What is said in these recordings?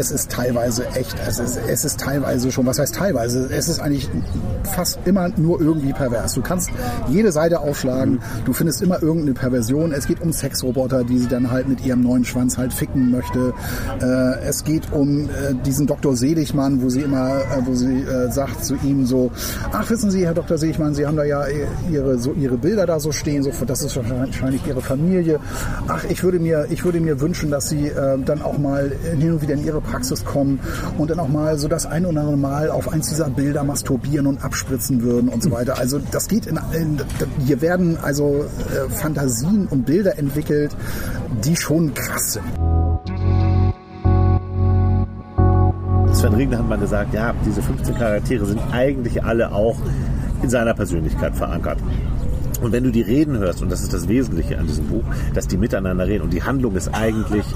es ist teilweise echt, es ist, es ist teilweise schon, was heißt teilweise, es ist eigentlich fast immer nur irgendwie pervers. Du kannst jede Seite aufschlagen, du findest immer irgendeine Perversion. Es geht um Sexroboter, die sie dann halt mit ihrem neuen Schwanz halt ficken möchte. Äh, es geht um äh, diesen Dr. Seligmann, wo sie immer, äh, wo sie äh, sagt zu ihm so, ach wissen Sie, Herr Dr. Seligmann, Sie haben da ja ihre, so ihre Bilder da so stehen, so, das ist wahrscheinlich Ihre Familie. Ach, ich würde mir, ich würde mir wünschen, dass Sie äh, dann auch mal hin und wieder in Ihre Praxis kommen und dann auch mal so das ein oder andere Mal auf eins dieser Bilder masturbieren und abspritzen würden und so weiter. Also das geht in, in hier werden also äh, Fantasien und Bilder entwickelt, die schon krass sind. Sven Regner hat mal gesagt, ja, diese 15 Charaktere sind eigentlich alle auch in seiner Persönlichkeit verankert. Und wenn du die reden hörst, und das ist das Wesentliche an diesem Buch, dass die miteinander reden und die Handlung ist eigentlich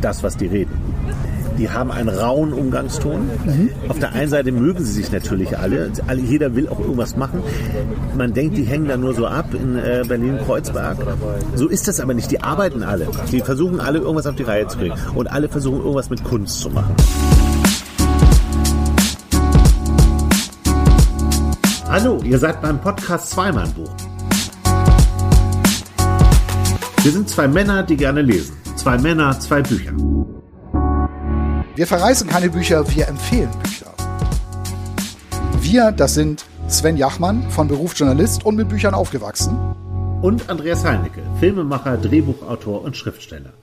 das, was die reden. Die haben einen rauen Umgangston. Mhm. Auf der einen Seite mögen sie sich natürlich alle. Jeder will auch irgendwas machen. Man denkt, die hängen da nur so ab in äh, Berlin-Kreuzberg. So ist das aber nicht. Die arbeiten alle. Die versuchen alle irgendwas auf die Reihe zu bringen. Und alle versuchen irgendwas mit Kunst zu machen. Hallo, ihr seid beim Podcast Zweimal Buch. Wir sind zwei Männer, die gerne lesen. Zwei Männer, zwei Bücher. Wir verreißen keine Bücher, wir empfehlen Bücher. Wir, das sind Sven Jachmann, von Beruf Journalist und mit Büchern aufgewachsen. Und Andreas Heinecke, Filmemacher, Drehbuchautor und Schriftsteller.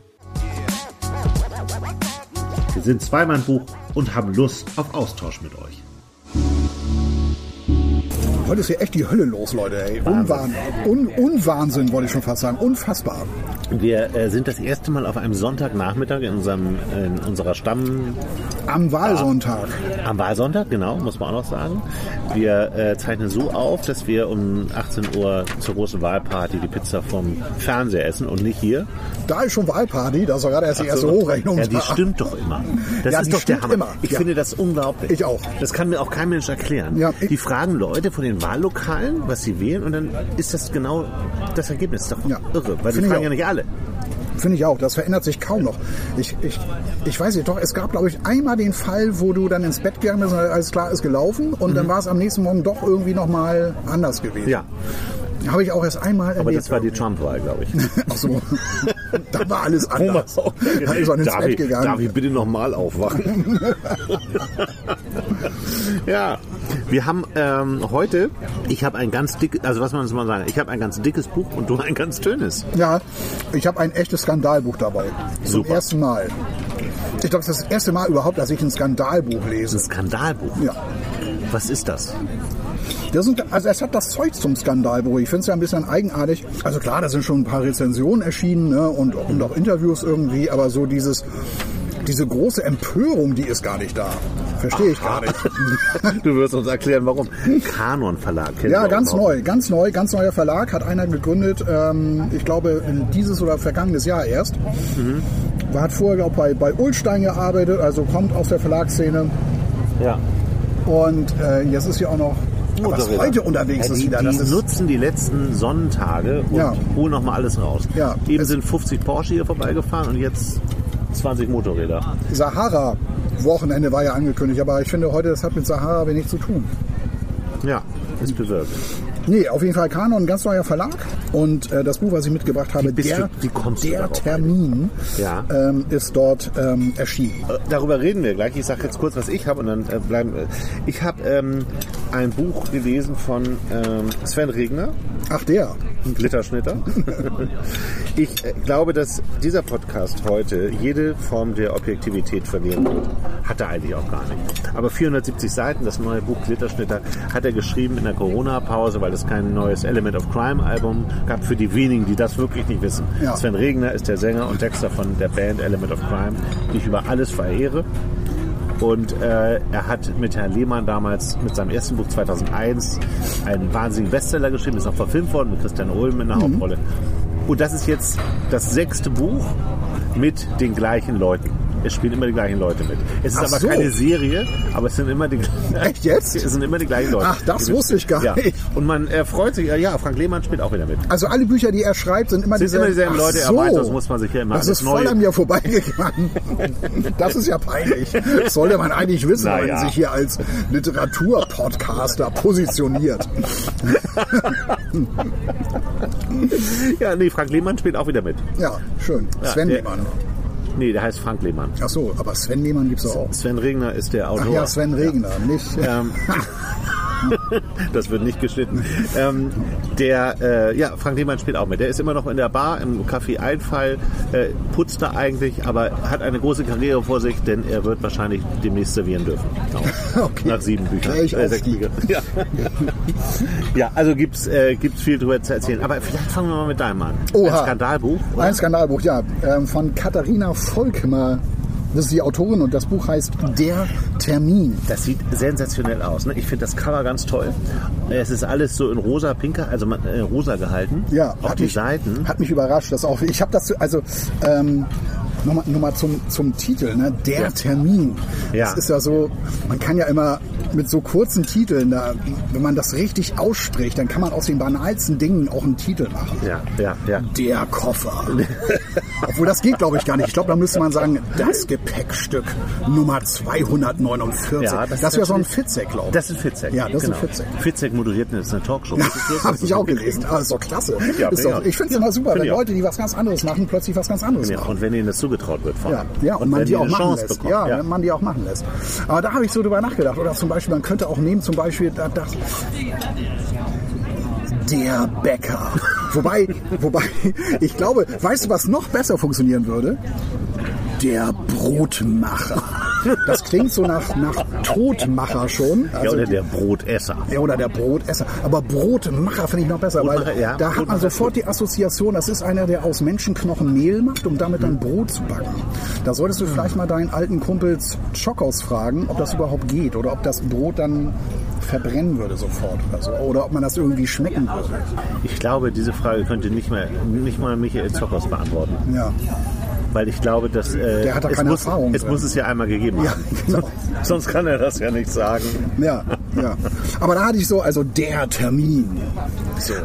Wir sind zweimal Buch und haben Lust auf Austausch mit euch. Heute ist hier echt die Hölle los, Leute. Ey. Unwahn, Un, Unwahnsinn, wollte ich schon fast sagen. Unfassbar. Wir äh, sind das erste Mal auf einem Sonntagnachmittag in, unserem, in unserer Stamm... Am Wahlsonntag. Am Wahlsonntag, genau, muss man auch noch sagen. Wir äh, zeichnen so auf, dass wir um 18 Uhr zur großen Wahlparty die Pizza vom Fernseher essen und nicht hier. Da ist schon Wahlparty, das ist doch gerade erst die erste so. Hochrechnung. Ja, die stimmt doch immer. Das ja, ist doch der Hammer. Immer. Ich ja. finde das unglaublich. Ich auch. Das kann mir auch kein Mensch erklären. Ja, die fragen Leute von den Wahllokalen, was sie wählen, und dann ist das genau das Ergebnis. Doch ja. irre, weil die fragen ja nicht alle. Finde ich auch. Das verändert sich kaum noch. Ich, ich, ich weiß nicht, doch, es gab, glaube ich, einmal den Fall, wo du dann ins Bett gegangen bist und alles klar ist gelaufen und mhm. dann war es am nächsten Morgen doch irgendwie nochmal anders gewesen. Ja. Habe ich auch erst einmal erlebt. Aber das war die Trump-Wahl, glaube ich. Ach so. da war alles anders. da ist man ins darf Bett gegangen. Darf ich bitte nochmal aufwachen? ja, wir haben ähm, heute, ich habe ein ganz dickes, also was man mal sagen, ich habe ein ganz dickes Buch und du ein ganz dünnes. Ja, ich habe ein echtes Skandalbuch dabei. Super. Zum ersten Mal. Ich glaube, das ist das erste Mal überhaupt, dass ich ein Skandalbuch lese. Ein Skandalbuch? Ja. Was ist das? Das sind, also es hat das Zeug zum Skandalbuch. Ich finde es ja ein bisschen eigenartig. Also klar, da sind schon ein paar Rezensionen erschienen ne, und, und auch Interviews irgendwie, aber so dieses diese große Empörung, die ist gar nicht da. Verstehe ich gar nicht. du wirst uns erklären, warum. Kanon Verlag. Ja, ganz neu, ganz neu, ganz neuer Verlag hat einer gegründet. Ähm, ich glaube dieses oder vergangenes Jahr erst. Mhm. Hat vorher glaube bei bei Ulstein gearbeitet, also kommt aus der Verlagsszene. Ja. Und äh, jetzt ist hier auch noch was heute unterwegs ja, die, ist wieder. Die ist nutzen die letzten Sonnentage und ja. holen nochmal alles raus. Ja. Eben sind 50 Porsche hier vorbeigefahren und jetzt 20 Motorräder. Sahara-Wochenende war ja angekündigt, aber ich finde heute, das hat mit Sahara wenig zu tun. Ja, ist bewirkt. Nee, auf jeden Fall Kanon, ein ganz neuer Verlag. Und äh, das Buch, was ich mitgebracht habe, der, du, der Termin ja. ähm, ist dort ähm, erschienen. Äh, darüber reden wir gleich. Ich sage jetzt kurz, was ich habe und dann äh, bleiben wir. Ich habe ähm, ein Buch gelesen von ähm, Sven Regner. Ach, der. Glitterschnitter. ich äh, glaube, dass dieser Podcast heute jede Form der Objektivität verlieren wird. Hat er eigentlich auch gar nicht. Aber 470 Seiten, das neue Buch Glitterschnitter, hat er geschrieben in der Corona-Pause, weil es kein neues Element of Crime-Album gab für die wenigen, die das wirklich nicht wissen. Ja. Sven Regner ist der Sänger und Texter von der Band Element of Crime, die ich über alles verehre. Und äh, er hat mit Herrn Lehmann damals mit seinem ersten Buch 2001 einen wahnsinnigen Bestseller geschrieben, ist auch verfilmt worden mit Christian Ulm in der mhm. Hauptrolle. Und das ist jetzt das sechste Buch mit den gleichen Leuten. Es spielen immer die gleichen Leute mit. Es ist Ach aber so. keine Serie, aber es sind immer die Echt jetzt? Es sind immer die gleichen Leute. Ach, das wusste ich gar ja. nicht. Und man äh, freut sich, ja, ja, Frank Lehmann spielt auch wieder mit. Also alle Bücher, die er schreibt, sind immer Es sind immer dieselben Leute, so. das muss man sich ja immer Das ist voll an mir vorbeigegangen. Das ist ja peinlich. Das sollte man eigentlich wissen, wenn Naja. man sich hier als Literaturpodcaster positioniert. Ja, nee, Frank Lehmann spielt auch wieder mit. Ja, schön. Sven der- Lehmann. Nee, der heißt Frank Lehmann. Ach so, aber Sven Lehmann gibt's doch auch. Sven Regner ist der Ach Autor. ja, Sven Regner, nicht? Ähm, das wird nicht geschnitten. Ähm, der, äh, ja, Frank Lehmann spielt auch mit. Der ist immer noch in der Bar im Café Einfall, äh, putzt da eigentlich, aber hat eine große Karriere vor sich, denn er wird wahrscheinlich demnächst servieren dürfen. Auch. Okay. Nach sieben Büchern. Gleich Äh, sechs. Büchern. Ja. ja, also gibt's, äh, gibt's viel drüber zu erzählen. Aber vielleicht fangen wir mal mit deinem an. Oha. Ein Skandalbuch. oder? Ein Skandalbuch, ja, ähm, von Katharina Volkmer. Das ist die Autorin und das Buch heißt Der Termin. Das sieht sensationell aus. Ne? Ich finde das Cover ganz toll. Es ist alles so in rosa, pinker, also man- äh, rosa gehalten. Ja, auch die mich, Seiten. Hat mich überrascht. Das auch. Ich habe das, also ähm, nochmal noch mal zum, zum Titel, ne? Der Ja. Termin. Ja. Das ist ja so, man kann ja immer mit so kurzen Titeln, da, wenn man das richtig ausspricht, dann kann man aus den banalsten Dingen auch einen Titel machen. Ja, ja, ja. Der Koffer. Obwohl das geht, glaube ich, gar nicht. Ich glaube, da müsste man sagen, das Gepäckstück Nummer 249. Ja, das das wäre so ein Fitzek, glaube ich. Das ist Fitzek. Ja, das ist Fitzek. Fitzek moderiert jetzt eine Talkshow. Ja, habe ich auch gelesen. Ah, ist doch klasse. Ja, ist doch, ich finde es immer super, wenn. Leute, die was ganz anderes machen, plötzlich was ganz anderes machen. und wenn ihnen das zugetraut wird, vor Ja, allem. ja und, man wenn die auch machen Chance lässt. bekommen. Ja, wenn man die auch machen lässt. Aber da habe ich so drüber nachgedacht. Oder zum Beispiel, man könnte auch nehmen, zum Beispiel, da, das, der Bäcker. Wobei, wobei, ich glaube, weißt du, was noch besser funktionieren würde? Der Brotmacher. Das klingt so nach, nach Todmacher schon. ja, Also oder die- der Brotesser. ja, oder der Brotesser. Aber Brotmacher finde ich noch besser, weil Brotmacher, ja, da hat man Brotmacher sofort die Assoziation, das ist einer, der aus Menschenknochen Mehl macht, um damit dann Brot zu backen. Da solltest du vielleicht mal deinen alten Kumpel Chokos fragen, ob das überhaupt geht oder ob das Brot dann verbrennen würde sofort oder so. Oder ob man das irgendwie schmecken würde. Ich glaube, diese Frage könnte nicht, mehr, nicht mal Michael Zockers beantworten. Ja. Weil ich glaube, dass äh, Der hat da es, keine muss, Erfahrung es drin. muss es ja einmal gegeben Ja, haben. genau. Sonst kann er das ja nicht sagen. Ja, ja. Aber da hatte ich so, also der Termin.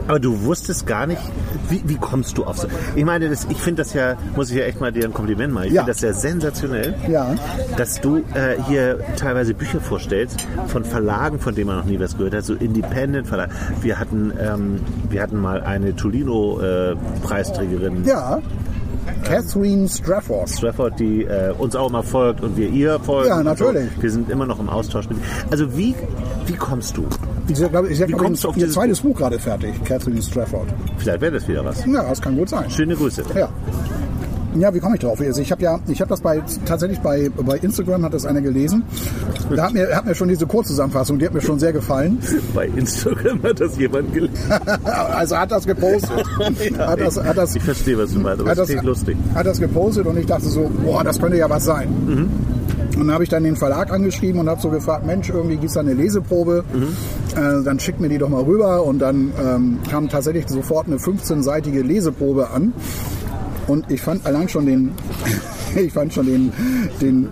Aber du wusstest gar nicht, wie, wie kommst du auf so. Ich meine, das, ich finde das ja, muss ich ja echt mal dir ein Kompliment machen. Ich Ja. finde das ja sensationell, Ja. dass du äh, hier teilweise Bücher vorstellst von Verlagen, von denen man noch nie was gehört hat, so Independent Verlag. Wir hatten, ähm, wir hatten mal eine Tolino-Preisträgerin. Ja. Catherine Strafford. Strafford, die äh, uns auch mal folgt und wir ihr folgen. Ja, und natürlich. So. Wir sind immer noch im Austausch mit. Also wie, wie kommst du? Ich glaube, ich Wie du auf ihr zweites Buch gerade fertig, Catherine Strafford. Vielleicht wäre das wieder was. Ja, das kann gut sein. Schöne Grüße. Ja. Ja, wie komme ich drauf? Also ich habe ja, ich habe das bei tatsächlich bei, bei Instagram hat das einer gelesen. Da hat mir, hat mir schon diese Kurzzusammenfassung, die hat mir schon sehr gefallen. Bei Instagram hat das jemand gelesen. Also hat das gepostet. Ja, hat das, hat das, ich verstehe, was du meinst, aber das, klingt lustig. hat das gepostet und ich dachte so, boah, das könnte ja was sein. Mhm. Und dann habe ich dann den Verlag angeschrieben und habe so gefragt, Mensch, irgendwie gibt es da eine Leseprobe, Mhm. äh, dann schickt mir die doch mal rüber. Und dann ähm, kam tatsächlich sofort eine 15-seitige Leseprobe an. Und ich fand allein schon den, ich fand schon den, den,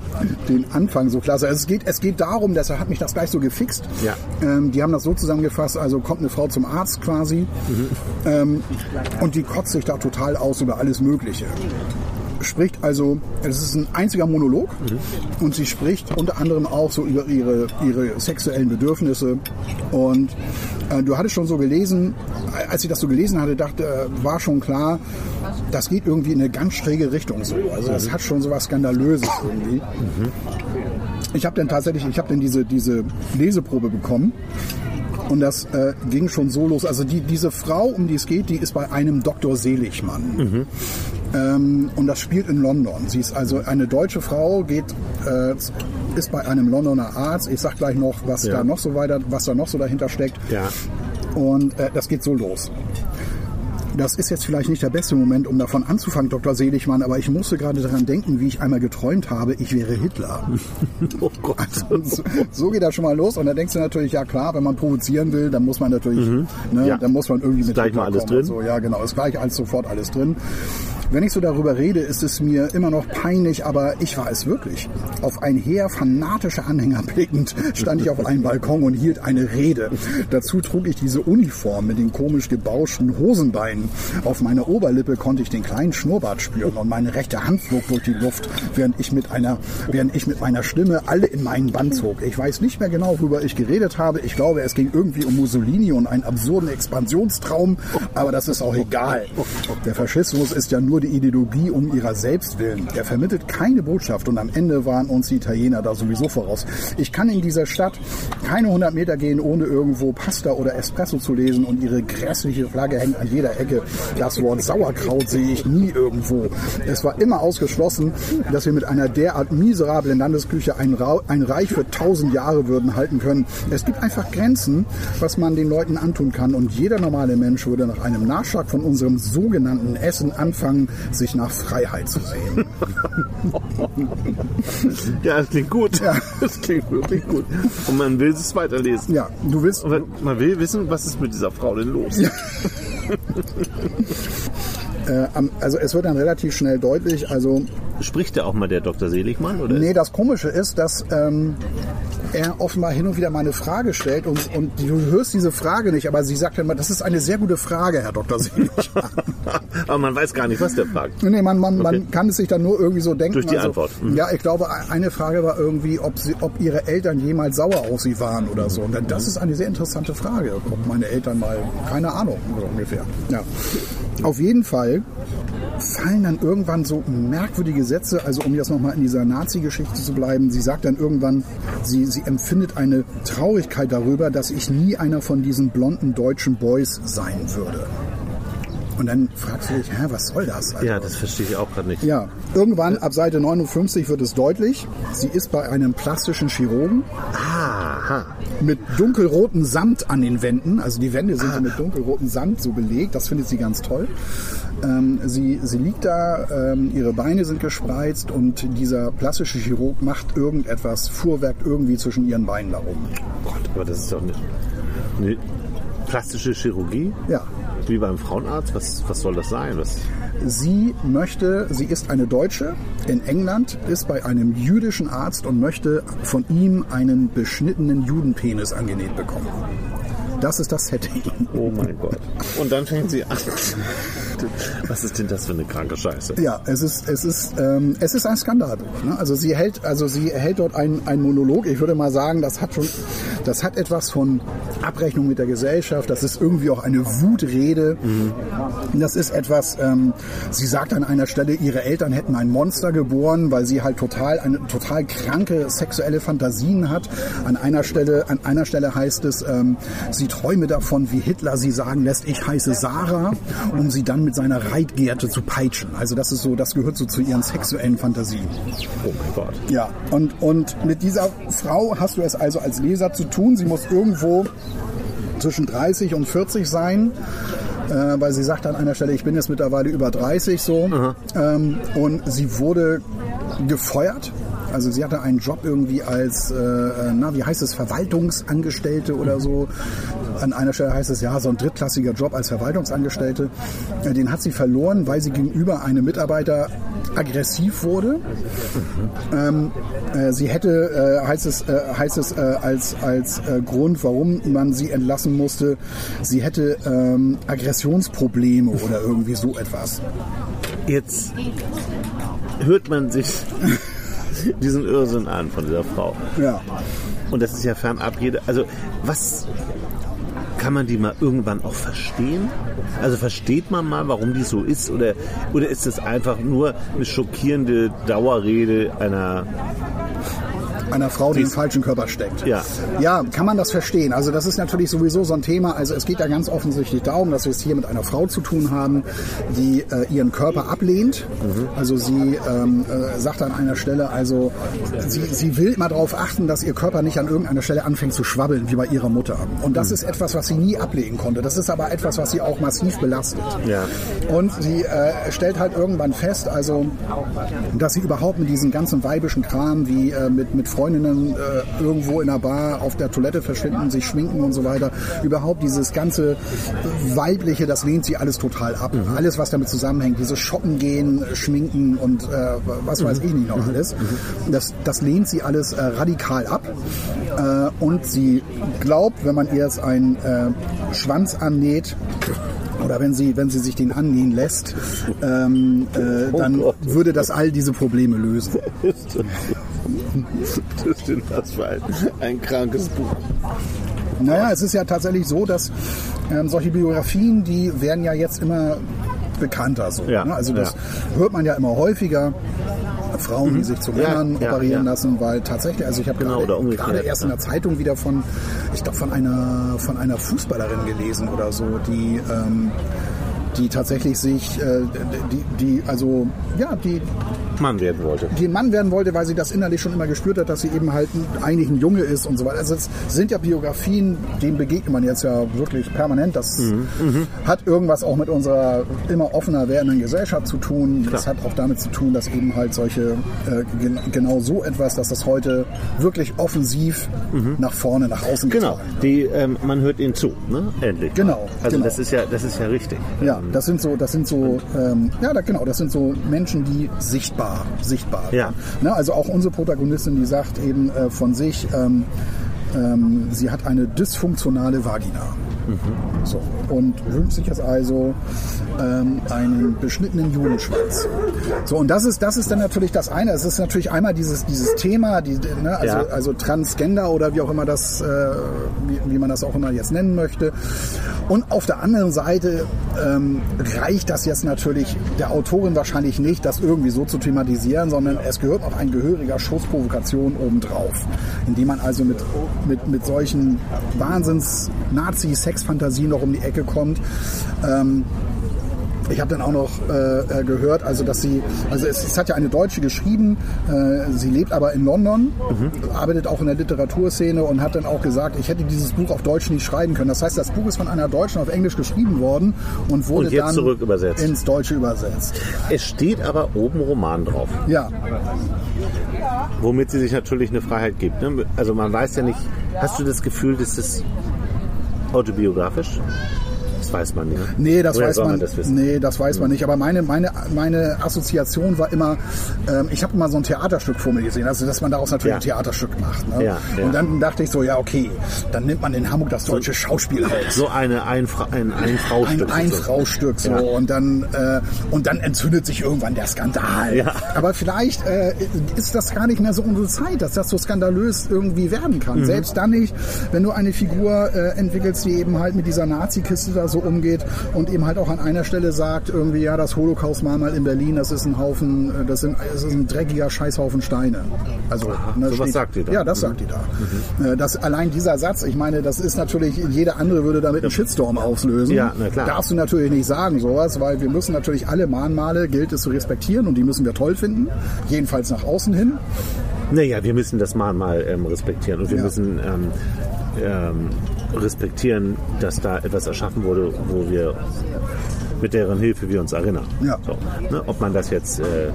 den Anfang so klasse. Also es geht, es geht darum, deshalb hat mich das gleich so gefixt. Ja. Ähm, die haben das so zusammengefasst, also kommt eine Frau zum Arzt quasi ähm, und die kotzt sich da total aus über alles Mögliche. Spricht also, es ist ein einziger Monolog und sie spricht unter anderem auch so über ihre, ihre sexuellen Bedürfnisse. Und äh, du hattest schon so gelesen, als ich das so gelesen hatte, dachte, äh, war schon klar, das geht irgendwie in eine ganz schräge Richtung so. Also das hat schon so was Skandalöses irgendwie. Ich habe dann tatsächlich, ich habe dann diese, diese Leseprobe bekommen. Und das äh, ging schon so los. Also die, diese Frau, um die es geht, die ist bei einem Dr. Seligmann. Ähm, und das spielt in London. Sie ist also eine deutsche Frau, geht, äh, ist bei einem Londoner Arzt. Ich sag gleich noch, was Ja. da noch so weiter, was da noch so dahinter steckt. Ja. Und äh, das geht so los. Das ist jetzt vielleicht nicht der beste Moment, um davon anzufangen, Dr. Seligmann, aber ich musste gerade daran denken, wie ich einmal geträumt habe, ich wäre Hitler. Oh Gott. so, so geht das schon mal los und da denkst du natürlich, ja klar, wenn man provozieren will, dann muss man natürlich, ne, Ja. dann muss man irgendwie mit Ist gleich Hitler mal alles drin. So. Ja, genau, ist gleich alles sofort alles drin. Wenn ich so darüber rede, ist es mir immer noch peinlich, aber ich war es wirklich. Auf ein Heer fanatischer Anhänger blickend stand ich auf einem Balkon und hielt eine Rede. Dazu trug ich diese Uniform mit den komisch gebauschten Hosenbeinen. Auf meiner Oberlippe konnte ich den kleinen Schnurrbart spüren und meine rechte Hand flog durch die Luft, während ich mit einer, während ich mit meiner Stimme alle in meinen Bann zog. Ich weiß nicht mehr genau, worüber ich geredet habe. Ich glaube, es ging irgendwie um Mussolini und einen absurden Expansionstraum, aber das ist auch egal. Der Faschismus ist ja nur die Ideologie um ihrer selbst willen. Er vermittelt keine Botschaft und am Ende waren uns die Italiener da sowieso voraus. Ich kann in dieser Stadt keine 100 Meter gehen, ohne irgendwo Pasta oder Espresso zu lesen und ihre grässliche Flagge hängt an jeder Ecke. Das Wort Sauerkraut sehe ich nie irgendwo. Es war immer ausgeschlossen, dass wir mit einer derart miserablen Landesküche ein, Ra ein Reich für tausend Jahre würden halten können. Es gibt einfach Grenzen, was man den Leuten antun kann und jeder normale Mensch würde nach einem Nachschlag von unserem sogenannten Essen anfangen, sich nach Freiheit zu sehen. Ja, das klingt gut. Ja. Das klingt wirklich gut. Und man will es weiterlesen. Ja, du willst, Und man will wissen, was ist mit dieser Frau denn los? äh, am- also es wird dann relativ schnell deutlich, also Spricht da auch mal der Dr. Seligmann? Oder Nee, das Komische ist, dass ähm, er offenbar hin und wieder mal eine Frage stellt und, und du hörst diese Frage nicht, aber sie sagt dann mal, das ist eine sehr gute Frage, Herr Dr. Selig. Aber man weiß gar nicht, was der fragt. nee, man, man, Okay. man kann es sich dann nur irgendwie so denken. Durch die Antwort. Mhm. Ja, ich glaube, eine Frage war irgendwie, ob, sie, ob ihre Eltern jemals sauer auf sie waren oder so. Und das ist eine sehr interessante Frage, ob meine Eltern mal, keine Ahnung, so ungefähr. Ja. Auf jeden Fall fallen dann irgendwann so merkwürdige Sätze, also um jetzt nochmal in dieser Nazi-Geschichte zu bleiben, sie sagt dann irgendwann, sie, sie empfindet eine Traurigkeit darüber, dass ich nie einer von diesen blonden deutschen Boys sein würde. Und dann fragst du dich, hä, was soll das? Also, Ja, das verstehe ich auch gerade nicht. ja, irgendwann ab Seite 59 wird es deutlich, sie ist bei einem plastischen Chirurgen Aha. mit dunkelrotem Samt an den Wänden. Also die Wände sind so mit dunkelrotem Samt so belegt. Das findet sie ganz toll. Ähm, sie, sie liegt da, ähm, ihre Beine sind gespreizt und dieser plastische Chirurg macht irgendetwas, fuhrwerkt irgendwie zwischen ihren Beinen darum. Gott, aber das ist doch eine, eine plastische Chirurgie? Ja. Wie beim Frauenarzt? Was, was soll das sein? Was, Sie möchte, sie ist eine Deutsche in England, ist bei einem jüdischen Arzt und möchte von ihm einen beschnittenen Judenpenis angenäht bekommen. Das ist das Setting. oh mein Gott. Und dann fängt sie an. Was ist denn das für eine kranke Scheiße? Ja, es ist, es ist, ähm, es ist ein Skandalbuch. Ne? Also sie hält, also sie hält dort einen, einen Monolog. Ich würde mal sagen, das hat schon, das hat etwas von Abrechnung mit der Gesellschaft. Das ist irgendwie auch eine Wutrede. Das ist etwas. Ähm, sie sagt an einer Stelle, ihre Eltern hätten ein Monster geboren, weil sie halt total eine total kranke sexuelle Fantasien hat. An einer Stelle, an einer Stelle heißt es, ähm, sie träume davon, wie Hitler sie sagen lässt, ich heiße Sarah, um sie dann mit seiner Reitgerte zu peitschen. Also das ist so, das gehört so zu ihren sexuellen Fantasien. Oh mein Gott. Ja, und, und mit dieser Frau hast du es also als Leser zu tun. Sie muss irgendwo zwischen 30 und 40 sein. Äh, weil sie sagt an einer Stelle, ich bin jetzt mittlerweile über 30 so. Ähm, und sie wurde gefeuert. Also sie hatte einen Job irgendwie als, äh, na, wie heißt es, Verwaltungsangestellte oder so. An einer Stelle heißt es ja, so ein drittklassiger Job als Verwaltungsangestellte. Äh, den hat sie verloren, weil sie gegenüber einem Mitarbeiter aggressiv wurde. Ähm, äh, sie hätte, äh, heißt es, äh, heißt es äh, als, als äh, Grund, warum man sie entlassen musste, sie hätte ähm, Aggressionsprobleme oder irgendwie so etwas. Jetzt hört man sich diesen Irrsinn an von dieser Frau. Ja. Und das ist ja fernab jede. Also, was kann man die mal irgendwann auch verstehen? Also versteht man mal, warum die so ist? Oder, oder ist das einfach nur eine schockierende Dauerrede einer. Einer Frau, die im falschen Körper steckt. Ja. Ja, kann man das verstehen. Also das ist natürlich sowieso so ein Thema. Also es geht ja ganz offensichtlich darum, dass wir es hier mit einer Frau zu tun haben, die äh, ihren Körper ablehnt. Also sie ähm, äh, sagt an einer Stelle, also sie, sie will immer darauf achten, dass ihr Körper nicht an irgendeiner Stelle anfängt zu schwabbeln, wie bei ihrer Mutter. Und das ist etwas, was sie nie ablegen konnte. Das ist aber etwas, was sie auch massiv belastet. Ja. Und sie äh, stellt halt irgendwann fest, also, dass sie überhaupt mit diesem ganzen weibischen Kram wie äh, mit, mit Freundinnen äh, irgendwo in einer Bar auf der Toilette verschwinden, sich schminken und so weiter. Überhaupt dieses ganze Weibliche, das lehnt sie alles total ab. Mhm. Alles, was damit zusammenhängt, dieses Shoppen gehen, schminken und äh, was weiß ich nicht noch alles. Das, das lehnt sie alles äh, radikal ab. Äh, und sie glaubt, wenn man ihr jetzt einen äh, Schwanz annäht, oder wenn sie, wenn sie sich den annähen lässt, ähm, äh, dann Gott. würde das all diese Probleme lösen. Das für ein, ein krankes Buch. Naja, es ist ja tatsächlich so, dass ähm, solche Biografien, die werden ja jetzt immer bekannter. So, Ja, ne? Also das ja. hört man ja immer häufiger. Frauen, die sich zu Männern ja, operieren ja. lassen, weil tatsächlich, also ich habe Genau, gerade, gerade erst in der Zeitung wieder von, ich glaube von einer von einer Fußballerin gelesen oder so, die ähm, die tatsächlich sich, äh, die, die, also ja, die, Mann werden wollte. die ein Mann werden wollte, weil sie das innerlich schon immer gespürt hat, dass sie eben halt ein, eigentlich ein Junge ist und so weiter. Also es sind ja Biografien, denen begegnet man jetzt ja wirklich permanent. Das Mhm, hat irgendwas auch mit unserer immer offener werdenden Gesellschaft zu tun. Das hat auch damit zu tun, dass eben halt solche, äh, gen genau so etwas, dass das heute wirklich offensiv nach vorne, nach außen Mhm. Genau, die, ähm, man hört ihnen zu, ne? endlich. Genau, Also genau. das ist ja, das ist ja richtig. Ja, das sind so, das sind so, ähm, ja, da, genau, das sind so Menschen, die sichtbar, sichtbar. Ja. werden. Ne, also auch unsere Protagonistin, die sagt eben äh, von sich, ähm, ähm, sie hat eine dysfunktionale Vagina. So, und wünscht sich jetzt also ähm, einen beschnittenen Judenschwanz. So, und das ist, das ist dann natürlich das eine. Es ist natürlich einmal dieses, dieses Thema, die, ne, also, Ja. also Transgender oder wie auch immer das, äh, wie, wie man das auch immer jetzt nennen möchte. Und auf der anderen Seite ähm, reicht das jetzt natürlich der Autorin wahrscheinlich nicht, das irgendwie so zu thematisieren, sondern es gehört auch ein gehöriger Schuss Provokation obendrauf, indem man also mit, mit, mit solchen Wahnsinns-Nazi-Sex-Fantasien noch um die Ecke kommt. Ähm, ich habe dann auch noch äh, äh, gehört, also dass sie, also es, es hat ja eine Deutsche geschrieben, äh, sie lebt aber in London, arbeitet auch in der Literaturszene und hat dann auch gesagt, ich hätte dieses Buch auf Deutsch nicht schreiben können. Das heißt, das Buch ist von einer Deutschen auf Englisch geschrieben worden und wurde Und dann zurück übersetzt. ins Deutsche übersetzt. Es steht aber oben Roman drauf, Ja, womit sie sich natürlich eine Freiheit gibt. Ne? Also man weiß ja nicht, hast du das Gefühl, dass das hoje biografisch Das weiß man nicht. Nee, das Woher weiß man, das wissen? Nee, das weiß man nicht. Aber meine, meine, meine Assoziation war immer, ähm, ich habe immer so ein Theaterstück vor mir gesehen, also dass man daraus natürlich Ja. ein Theaterstück macht. Ne? Ja, ja. Und dann dachte ich so, ja okay, dann nimmt man in Hamburg das deutsche Schauspielhaus. So eine Einfra ein, ein ein Frau-Stück. Ein-Frau-Stück so Ja. und dann äh, und dann entzündet sich irgendwann der Skandal. Aber vielleicht äh, ist das gar nicht mehr so unsere Zeit, dass das so skandalös irgendwie werden kann. Mhm. Selbst dann nicht, wenn du eine Figur äh, entwickelst, die eben halt mit dieser Nazi-Kiste da so umgeht und eben halt auch an einer Stelle sagt irgendwie ja das Holocaust-Mahnmal in Berlin, das ist ein Haufen, äh, das, sind, das ist ein dreckiger Scheißhaufen Steine. Also ne, sowas steht- sagt die da. Ja, das sagt die da. Äh, Das allein dieser Satz, ich meine, das ist natürlich jeder andere würde damit einen Shitstorm auslösen. Ja, na klar. Darfst du natürlich nicht sagen sowas, weil wir müssen natürlich alle Mahnmale gilt es zu respektieren und die müssen wir toll finden, jedenfalls nach außen hin. Naja, wir müssen das Mahnmal ähm, respektieren und wir Ja. müssen ähm, ähm, respektieren, dass da etwas erschaffen wurde, wo wir mit deren Hilfe wir uns erinnern. Ja. So, ne, ob man das jetzt äh,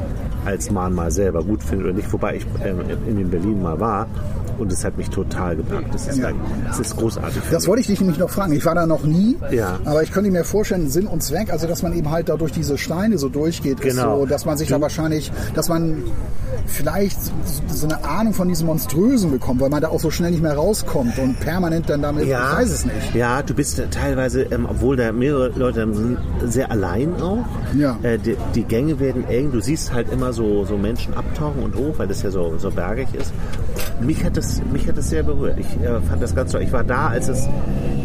als Mahnmal selber gut findet oder nicht, wobei ich ähm, in Berlin mal war und es hat mich total gepackt. Das ist, Ja. like, das ist großartig. Das wollte ich dich nämlich noch fragen. Ich war da noch nie, Ja. aber ich könnte mir vorstellen, Sinn und Zweck, also dass man eben halt da durch diese Steine so durchgeht, Genau. ist so, dass man sich da wahrscheinlich, dass man vielleicht so eine Ahnung von diesem Monströsen bekommt, weil man da auch so schnell nicht mehr rauskommt und permanent dann damit, Ja, ich weiß es nicht. Ja, du bist teilweise, ähm, obwohl da mehrere Leute sind, sehr allein auch. Ja. Äh, die, die Gänge werden eng. Du siehst halt immer so, so Menschen abtauchen und hoch, weil das ja so, so bergig ist. Mich hat das, mich hat das sehr berührt. Ich äh, fand das ganz toll. Ich war da, als es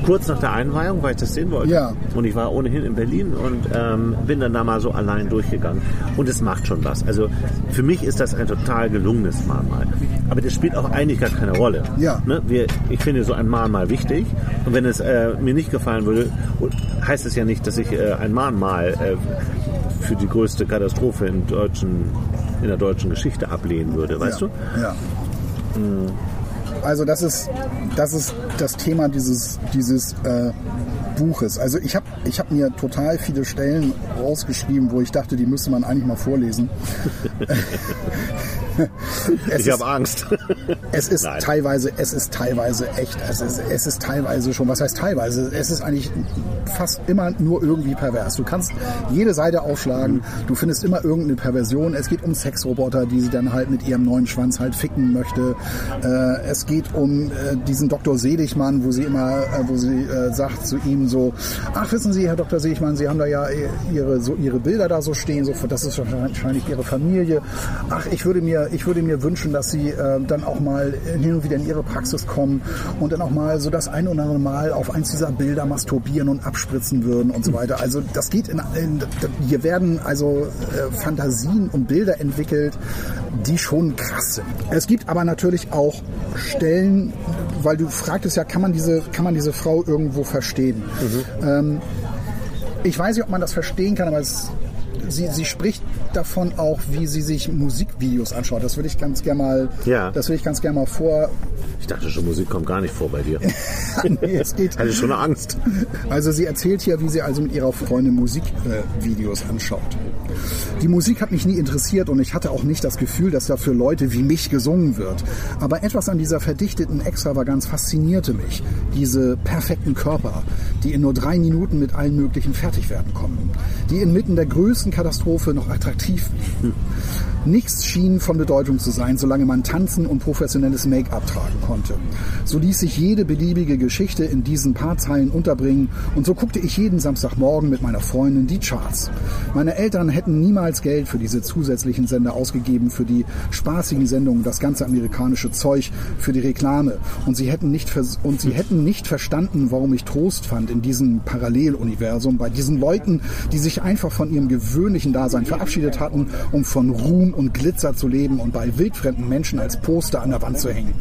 kurz nach der Einweihung, weil ich das sehen wollte. Ja. Und ich war ohnehin in Berlin und ähm, bin dann da mal so allein durchgegangen. Und es macht schon was. Also für mich ist das ein total gelungenes Mahnmal. Aber das spielt auch eigentlich gar keine Rolle. Ja. Ne? Wir, ich finde so ein Mahnmal wichtig. Und wenn es äh, mir nicht gefallen würde, heißt es ja nicht, dass ich äh, ein Mahnmal äh, für die größte Katastrophe in, deutschen, in der deutschen Geschichte ablehnen würde, weißt ja. du? Ja. Also das ist, das ist das Thema dieses, dieses äh, Buches. Also ich habe ich hab mir total viele Stellen rausgeschrieben, wo ich dachte, die müsste man eigentlich mal vorlesen. ich habe Angst. Es ist Nein. teilweise, es ist teilweise echt, es ist, es ist teilweise schon, was heißt teilweise? Es ist eigentlich fast immer nur irgendwie pervers. Du kannst jede Seite aufschlagen, mhm. du findest immer irgendeine Perversion. Es geht um Sexroboter, die sie dann halt mit ihrem neuen Schwanz halt ficken möchte. Äh, es geht um äh, diesen Dr. Seligmann, wo sie immer, äh, wo sie sagt zu ihm so, ach wissen Sie, Herr Dr. Seligmann, Sie haben da ja ihre, so ihre Bilder da so stehen, so, das ist wahrscheinlich Ihre Familie. Ach, ich würde mir, ich würde mir wünschen, dass Sie äh, dann auch mal hin und wieder in Ihre Praxis kommen und dann auch mal so das ein oder andere Mal auf eins dieser Bilder masturbieren und abspritzen würden und so weiter. Also das geht in, in hier werden also äh, Fantasien und Bilder entwickelt, die schon krass sind. Es gibt aber natürlich auch Stellen, weil du fragtest ja, kann man diese, kann man diese Frau irgendwo verstehen? Mhm. Ähm, ich weiß nicht, ob man das verstehen kann, aber es, sie, sie spricht davon auch, wie sie sich Musikvideos anschaut. Das würde ich ganz gerne mal, ja. das würde ich ganz gerne mal vor. Ich dachte schon, Musik kommt gar nicht vor bei dir. nee, es geht. Hatte schon eine Angst. Also sie erzählt hier, wie sie also mit ihrer Freundin Musikvideos äh, anschaut. Die Musik hat mich nie interessiert und ich hatte auch nicht das Gefühl, dass da für Leute wie mich gesungen wird. Aber etwas an dieser verdichteten Extravaganz faszinierte mich. Diese perfekten Körper, die in nur drei Minuten mit allen möglichen fertig werden konnten. Die inmitten der größten Katastrophe noch attraktiv blieben. Nichts schien von Bedeutung zu sein, solange man tanzen und professionelles Make-up tragen konnte. So ließ sich jede beliebige Geschichte in diesen paar Zeilen unterbringen und so guckte ich jeden Samstagmorgen mit meiner Freundin die Charts. Meine Eltern hätten niemals Geld für diese zusätzlichen Sender ausgegeben, für die spaßigen Sendungen, das ganze amerikanische Zeug, für die Reklame und sie hätten nicht, und sie hätten nicht verstanden, warum ich Trost fand in diesem Paralleluniversum, bei diesen Leuten, die sich einfach von ihrem gewöhnlichen Dasein verabschiedet hatten, um von Ruhm und Glitzer zu leben und bei wildfremden Menschen als Poster an der Wand zu hängen.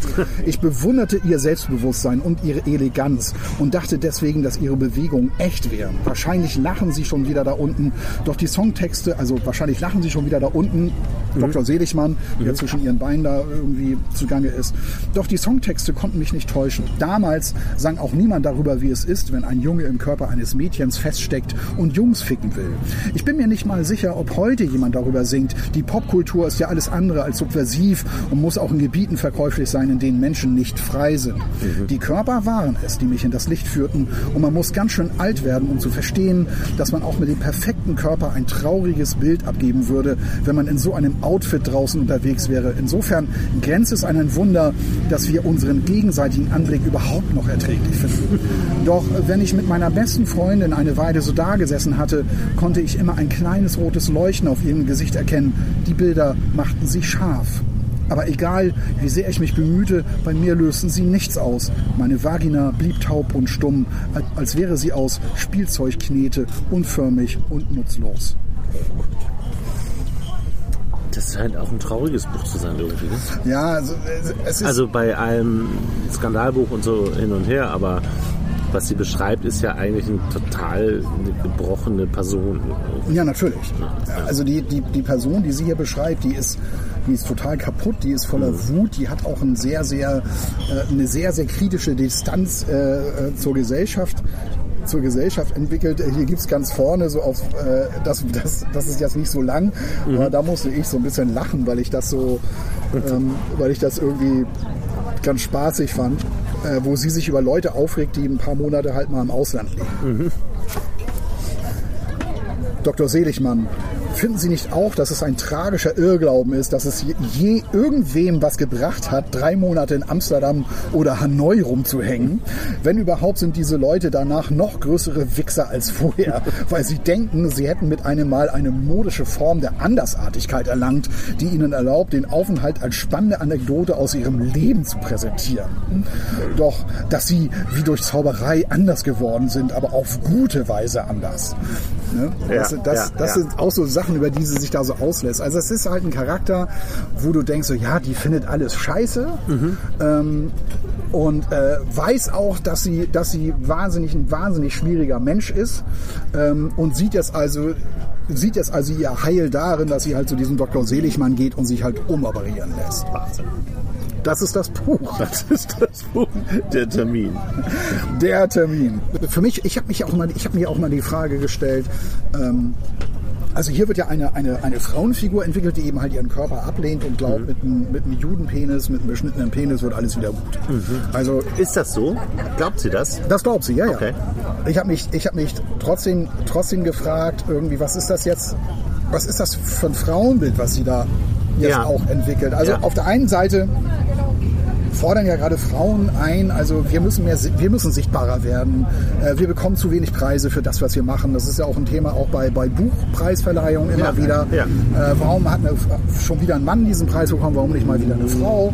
Ich bewunderte ihr Selbstbewusstsein und ihre Eleganz und dachte deswegen, dass ihre Bewegungen echt wären. Wahrscheinlich lachen sie schon wieder da unten, doch die Songtexte, also wahrscheinlich lachen sie schon wieder da unten, mhm. Dr. Seligmann, der mhm. zwischen ihren Beinen da irgendwie zugange ist. Doch die Songtexte konnten mich nicht täuschen. Damals sang auch niemand darüber, wie es ist, wenn ein Junge im Körper eines Mädchens feststeckt und Jungs ficken will. Ich bin mir nicht mal sicher, ob heute jemand darüber singt. Die Popkultur Popkultur ist ja alles andere als subversiv und muss auch in Gebieten verkäuflich sein, in denen Menschen nicht frei sind. Mhm. Die Körper waren es, die mich in das Licht führten und man muss ganz schön alt werden, um zu verstehen, dass man auch mit dem perfekten Körper ein trauriges Bild abgeben würde, wenn man in so einem Outfit draußen unterwegs wäre. Insofern grenzt es an ein Wunder, dass wir unseren gegenseitigen Anblick überhaupt noch erträglich finden. Doch wenn ich mit meiner besten Freundin eine Weile so dagesessen hatte, konnte ich immer ein kleines rotes Leuchten auf ihrem Gesicht erkennen. Die Bilder Bilder machten sie scharf. Aber egal, wie sehr ich mich bemühte, bei mir lösten sie nichts aus. Meine Vagina blieb taub und stumm, als wäre sie aus Spielzeugknete, unförmig und nutzlos. Das scheint auch ein trauriges Buch zu sein, irgendwie. Ja, also es ist. Also bei einem Skandalbuch und so hin und her, aber was sie beschreibt, ist ja eigentlich eine total gebrochene Person. Ja, natürlich. Also die, die, die Person, die sie hier beschreibt, die ist, die ist total kaputt, die ist voller mhm. Wut, die hat auch ein sehr, sehr, äh, eine sehr, sehr kritische Distanz äh, äh, zur Gesellschaft zur Gesellschaft entwickelt. Hier gibt es ganz vorne so auf, äh, das, das, das ist jetzt nicht so lang, mhm. aber da musste ich so ein bisschen lachen, weil ich das so, ähm, weil ich das irgendwie ganz spaßig fand äh, wo sie sich über Leute aufregt, die ein paar Monate halt mal im Ausland leben. Mhm. Dr. Seligmann Finden Sie nicht auch, dass es ein tragischer Irrglauben ist, dass es je irgendwem was gebracht hat, drei Monate in Amsterdam oder Hanoi rumzuhängen? Wenn überhaupt sind diese Leute danach noch größere Wichser als vorher, weil sie denken, sie hätten mit einem Mal eine modische Form der Andersartigkeit erlangt, die ihnen erlaubt, den Aufenthalt als spannende Anekdote aus ihrem Leben zu präsentieren. Doch, dass sie wie durch Zauberei anders geworden sind, aber auf gute Weise anders. Ne? Das, das, ja, das ja. sind auch so Sachen, über die sie sich da so auslässt. Also es ist halt ein Charakter, wo du denkst, so, ja, die findet alles scheiße mhm. ähm, und äh, weiß auch, dass sie, dass sie wahnsinnig ein wahnsinnig schwieriger Mensch ist ähm, und sieht jetzt also sieht jetzt also ihr Heil darin, dass sie halt zu diesem Dr. Seligmann geht und sich halt umoperieren lässt. Wahnsinn. Das ist das Buch. Das ist das Buch. Der Termin. Der Termin. Für mich, ich habe mich auch mal, ich habe mir auch mal die Frage gestellt. Ähm, also hier wird ja eine, eine, eine Frauenfigur entwickelt, die eben halt ihren Körper ablehnt und glaubt, mit, einem, mit einem Judenpenis, mit einem beschnittenen Penis wird alles wieder gut. Also Ist das so? Glaubt sie das? das glaubt sie, ja, ja. Okay. Ich habe mich, ich hab mich trotzdem, trotzdem gefragt, irgendwie, was ist das jetzt, was ist das für ein Frauenbild, was sie da jetzt Ja. auch entwickelt? Also Ja. auf der einen Seite fordern ja gerade Frauen ein, also wir müssen mehr, wir müssen sichtbarer werden. Äh, Wir bekommen zu wenig Preise für das, was wir machen. Das ist ja auch ein Thema auch bei, bei Buchpreisverleihungen immer Ja, wieder. ja. Äh, warum hat eine, schon wieder ein Mann diesen Preis bekommen, warum nicht mal wieder eine Frau?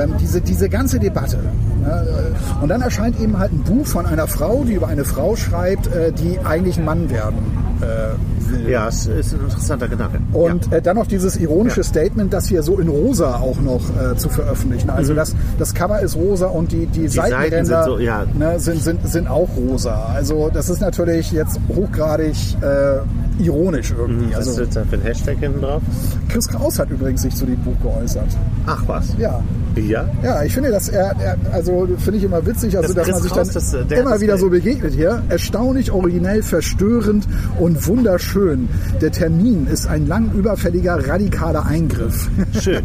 Ähm, diese, diese ganze Debatte. Ne? Äh, Und dann erscheint eben halt ein Buch von einer Frau, die über eine Frau schreibt, die eigentlich ein Mann werden äh. Ja, es ist ein interessanter Gedanke. Und äh, dann noch dieses ironische Ja. Statement, das hier so in rosa auch noch äh, zu veröffentlichen. Also das, das Cover ist rosa und die, die, Mhm. Seiten Seitenränder sind so, ja. ne, sind, sind, sind auch rosa. Also das ist natürlich jetzt hochgradig äh, ironisch irgendwie. Was ist Also jetzt da für ein Hashtag hinten drauf? Chris Kraus hat übrigens sich zu dem Buch geäußert. Ach was. Ja. Ja? Ja, ich finde, dass er, er also finde ich immer witzig, also Das dass man Chris sich dann Kraus, das, der hat immer das wieder so begegnet hier. Erstaunlich, originell, verstörend und wunderschön. Der Termin ist ein lang überfälliger, radikaler Eingriff. Schön.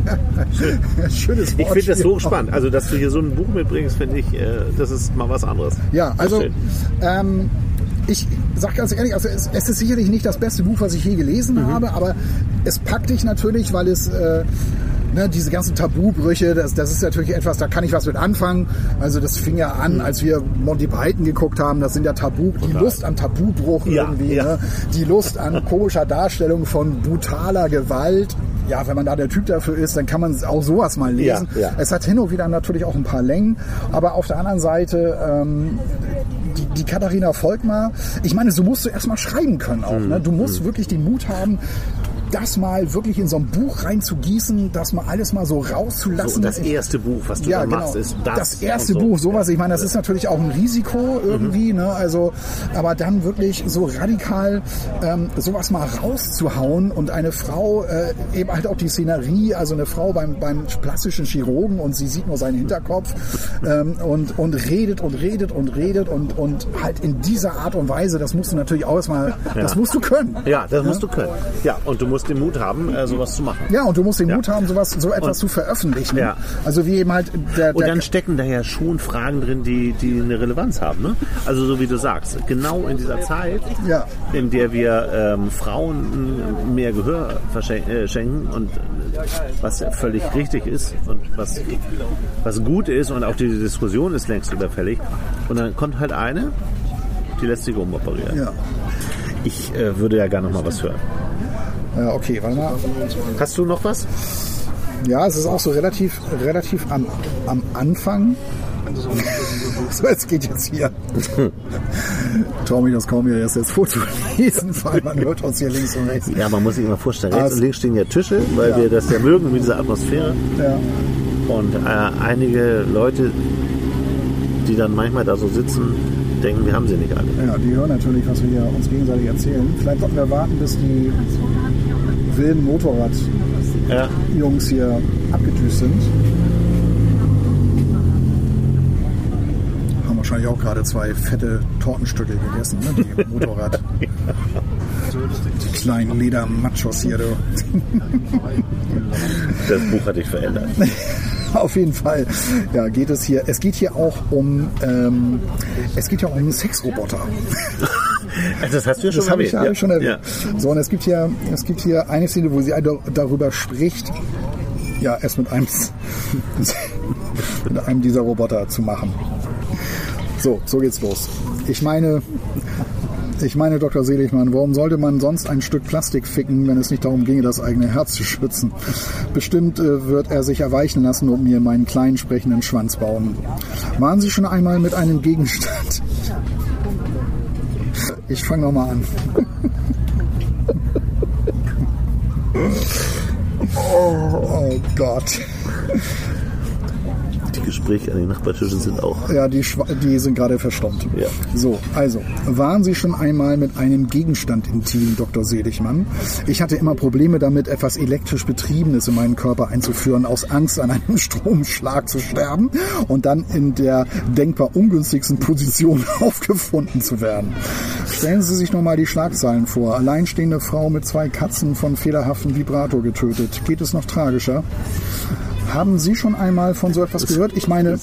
Schön. Schönes Ich finde das Wortspiel. so spannend. Also, dass du hier so ein Buch mitbringst, finde ich, äh, das ist mal was anderes. Ja, also ähm, ich sag ganz ehrlich, also es, es ist sicherlich nicht das beste Buch, was ich je gelesen Mhm. habe, aber es packt dich natürlich, weil es äh, ne, diese ganzen Tabubrüche, das, das ist natürlich etwas, da kann ich was mit anfangen. Also das fing ja Mhm. an, als wir Monty Python geguckt haben, das sind ja Tabu, die Lust am Tabubruch Ja, irgendwie, ja. Ne? die Lust an komischer Darstellung von brutaler Gewalt. Ja, wenn man da der Typ dafür ist, dann kann man auch sowas mal lesen. Ja, ja. Es hat hin und wieder natürlich auch ein paar Längen, aber auf der anderen Seite ähm, die, die Katharina Volkmar, ich meine, so musst du erstmal schreiben können auch. Ne? Du musst wirklich den Mut haben, das mal wirklich in so ein Buch reinzugießen, das mal alles mal so rauszulassen. So, das erste Buch, was du ja, genau. machst, ist das. das erste so. Buch, sowas. Ich meine, das ist natürlich auch ein Risiko irgendwie, ne? Also, aber dann wirklich so radikal ähm, sowas mal rauszuhauen und eine Frau, äh, eben halt auch die Szenerie, also eine Frau beim, beim plastischen Chirurgen und sie sieht nur seinen Hinterkopf ähm, und, und redet und redet und redet und, und halt in dieser Art und Weise, das musst du natürlich auch erstmal, das musst du können. Ja, das musst du können. Ja, und du musst den Mut haben, äh, sowas zu machen. Ja, und du musst den Ja. Mut haben, sowas, so etwas Und- zu veröffentlichen. Ja. Also wie eben halt der, Und der dann stecken da ja schon Fragen drin, die, die eine Relevanz haben. Ne? Also so wie du sagst, genau in dieser Zeit, Ja. in der wir ähm, Frauen mehr Gehör äh, schenken und was völlig richtig ist und was, was gut ist und auch die Diskussion ist längst überfällig. Und dann kommt halt eine, die lässt sich umoperieren. ja. Ich äh, würde ja gerne noch mal was hören. Ja, okay, warte mal. Hast du noch was? Ja, es ist auch so relativ, relativ am, am Anfang. So, es geht jetzt hier. Tommy, das kaum hier erst das Foto lesen, weil man hört uns hier links und rechts. Ja, man muss sich immer vorstellen, rechts Also- und links stehen ja Tische, weil Ja. wir das ja mögen mit dieser Atmosphäre. Ja. Und äh, einige Leute, die dann manchmal da so sitzen, denken, wir haben sie nicht alle. ja, die hören natürlich, was wir hier uns gegenseitig erzählen. Vielleicht sollten wir warten, bis die wilden Motorrad-Jungs Ja. hier abgedüst sind. Haben wahrscheinlich auch gerade zwei fette Tortenstücke gegessen, ne? die Motorrad. Die kleinen Ledermachos hier, du. Das Buch hat dich verändert. Auf jeden Fall. Ja, geht es hier. Es geht hier auch um, ähm, es geht ja auch um Sexroboter. Das hast du ja schon Das habe ich, erwähnt. ich schon erwähnt. Ja. So, und es gibt hier, es gibt hier eine Szene, wo sie dar- darüber spricht, ja, es mit einem, mit einem dieser Roboter zu machen. So, so geht's los. Ich meine, ich meine, Dr. Seligmann, warum sollte man sonst ein Stück Plastik ficken, wenn es nicht darum ginge, das eigene Herz zu schützen? Bestimmt äh, wird er sich erweichen lassen und mir meinen kleinen sprechenden Schwanz bauen. Waren Sie schon einmal mit einem Gegenstand? Ich fange nochmal an. oh, oh Gott. Gespräche an den Nachbartischen sind auch. Ja, die, die sind gerade verstummt. Ja. So, also, waren Sie schon einmal mit einem Gegenstand intim, Dr. Seligmann? Ich hatte immer Probleme damit, etwas elektrisch Betriebenes in meinen Körper einzuführen, aus Angst an einem Stromschlag zu sterben und dann in der denkbar ungünstigsten Position aufgefunden zu werden. Stellen Sie sich nochmal die Schlagzeilen vor. Alleinstehende Frau mit zwei Katzen von fehlerhaftem Vibrator getötet. Geht es noch tragischer? Haben Sie schon einmal von so etwas gehört? Ich meine,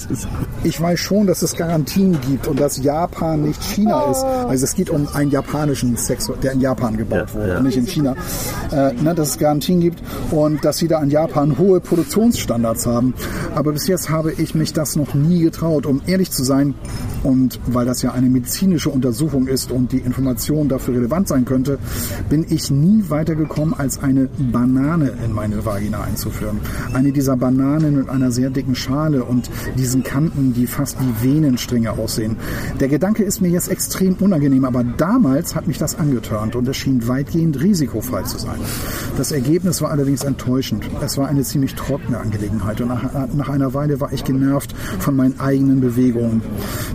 ich weiß schon, dass es Garantien gibt und dass Japan nicht China ist. Also es geht um einen japanischen Sex, der in Japan gebaut Ja, wurde, ja. und nicht in China. Äh, ne, dass es Garantien gibt und dass sie da in Japan hohe Produktionsstandards haben. Aber bis jetzt habe ich mich das noch nie getraut, um ehrlich zu sein. Und weil das ja eine medizinische Untersuchung ist und die Information dafür relevant sein könnte, bin ich nie weitergekommen, als eine Banane in meine Vagina einzuführen. Eine dieser Bananen mit einer sehr dicken Schale und diesen Kanten, die fast wie Venenstränge aussehen. Der Gedanke ist mir jetzt extrem unangenehm, aber damals hat mich das angetörnt und es schien weitgehend risikofrei zu sein. Das Ergebnis war allerdings enttäuschend. Es war eine ziemlich trockene Angelegenheit und nach, nach einer Weile war ich genervt von meinen eigenen Bewegungen.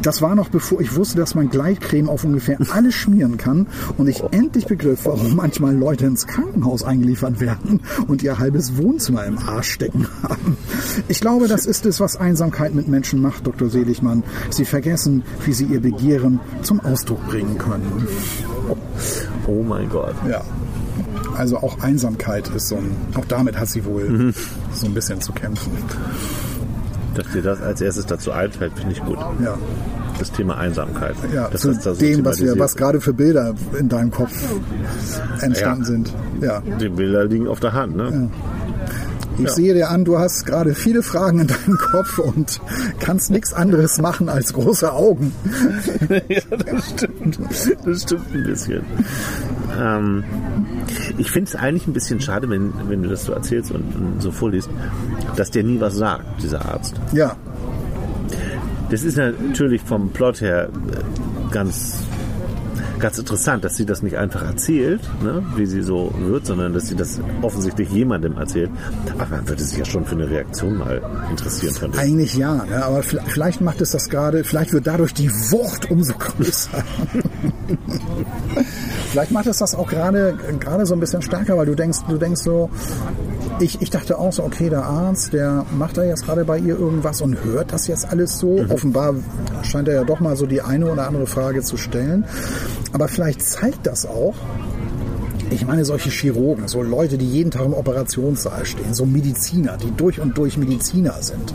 Das war noch bevor ich wusste, dass man Gleitcreme auf ungefähr alles schmieren kann und ich endlich begriff, warum manchmal Leute ins Krankenhaus eingeliefert werden und ihr halbes Wohnzimmer im Arsch stecken haben. Ich glaube, das ist es, was Einsamkeit mit Menschen macht, Dr. Seligmann. Sie vergessen, wie sie ihr Begehren zum Ausdruck bringen können. Oh mein Gott. Ja. Also auch Einsamkeit ist so ein, auch damit hat sie wohl so ein bisschen zu kämpfen. Dass dir das als erstes dazu einfällt, finde ich gut. Ja. Das Thema Einsamkeit. Ja, Dass zu das da so dem, was, wir, was gerade für Bilder in deinem Kopf entstanden Ja. sind. Ja. Die Bilder liegen auf der Hand, ne? Ich Ja. sehe dir an, du hast gerade viele Fragen in deinem Kopf und kannst nichts anderes machen als große Augen. ja, das stimmt. Das stimmt ein bisschen. Ähm, ich finde es eigentlich ein bisschen schade, wenn, wenn du das so erzählst und, und so vorliest, dass der nie was sagt, dieser Arzt. Ja, Das ist natürlich vom Plot her äh, ganz, ganz interessant, dass sie das nicht einfach erzählt, ne, wie sie so wird, sondern dass sie das offensichtlich jemandem erzählt. Aber man würde sich ja schon für eine Reaktion mal interessieren dem. eigentlich ja. Ne? Aber vielleicht, vielleicht macht es das gerade, vielleicht wird dadurch die Wucht umso größer. vielleicht macht es das auch gerade gerade so ein bisschen stärker, weil du denkst, du denkst so, ich, ich dachte auch so, okay, der Arzt, der macht da jetzt gerade bei ihr irgendwas und hört das jetzt alles so. Mhm. Offenbar scheint er ja doch mal so die eine oder andere Frage zu stellen. Aber vielleicht zeigt das auch, ich meine solche Chirurgen, so Leute, die jeden Tag im Operationssaal stehen, so Mediziner, die durch und durch Mediziner sind.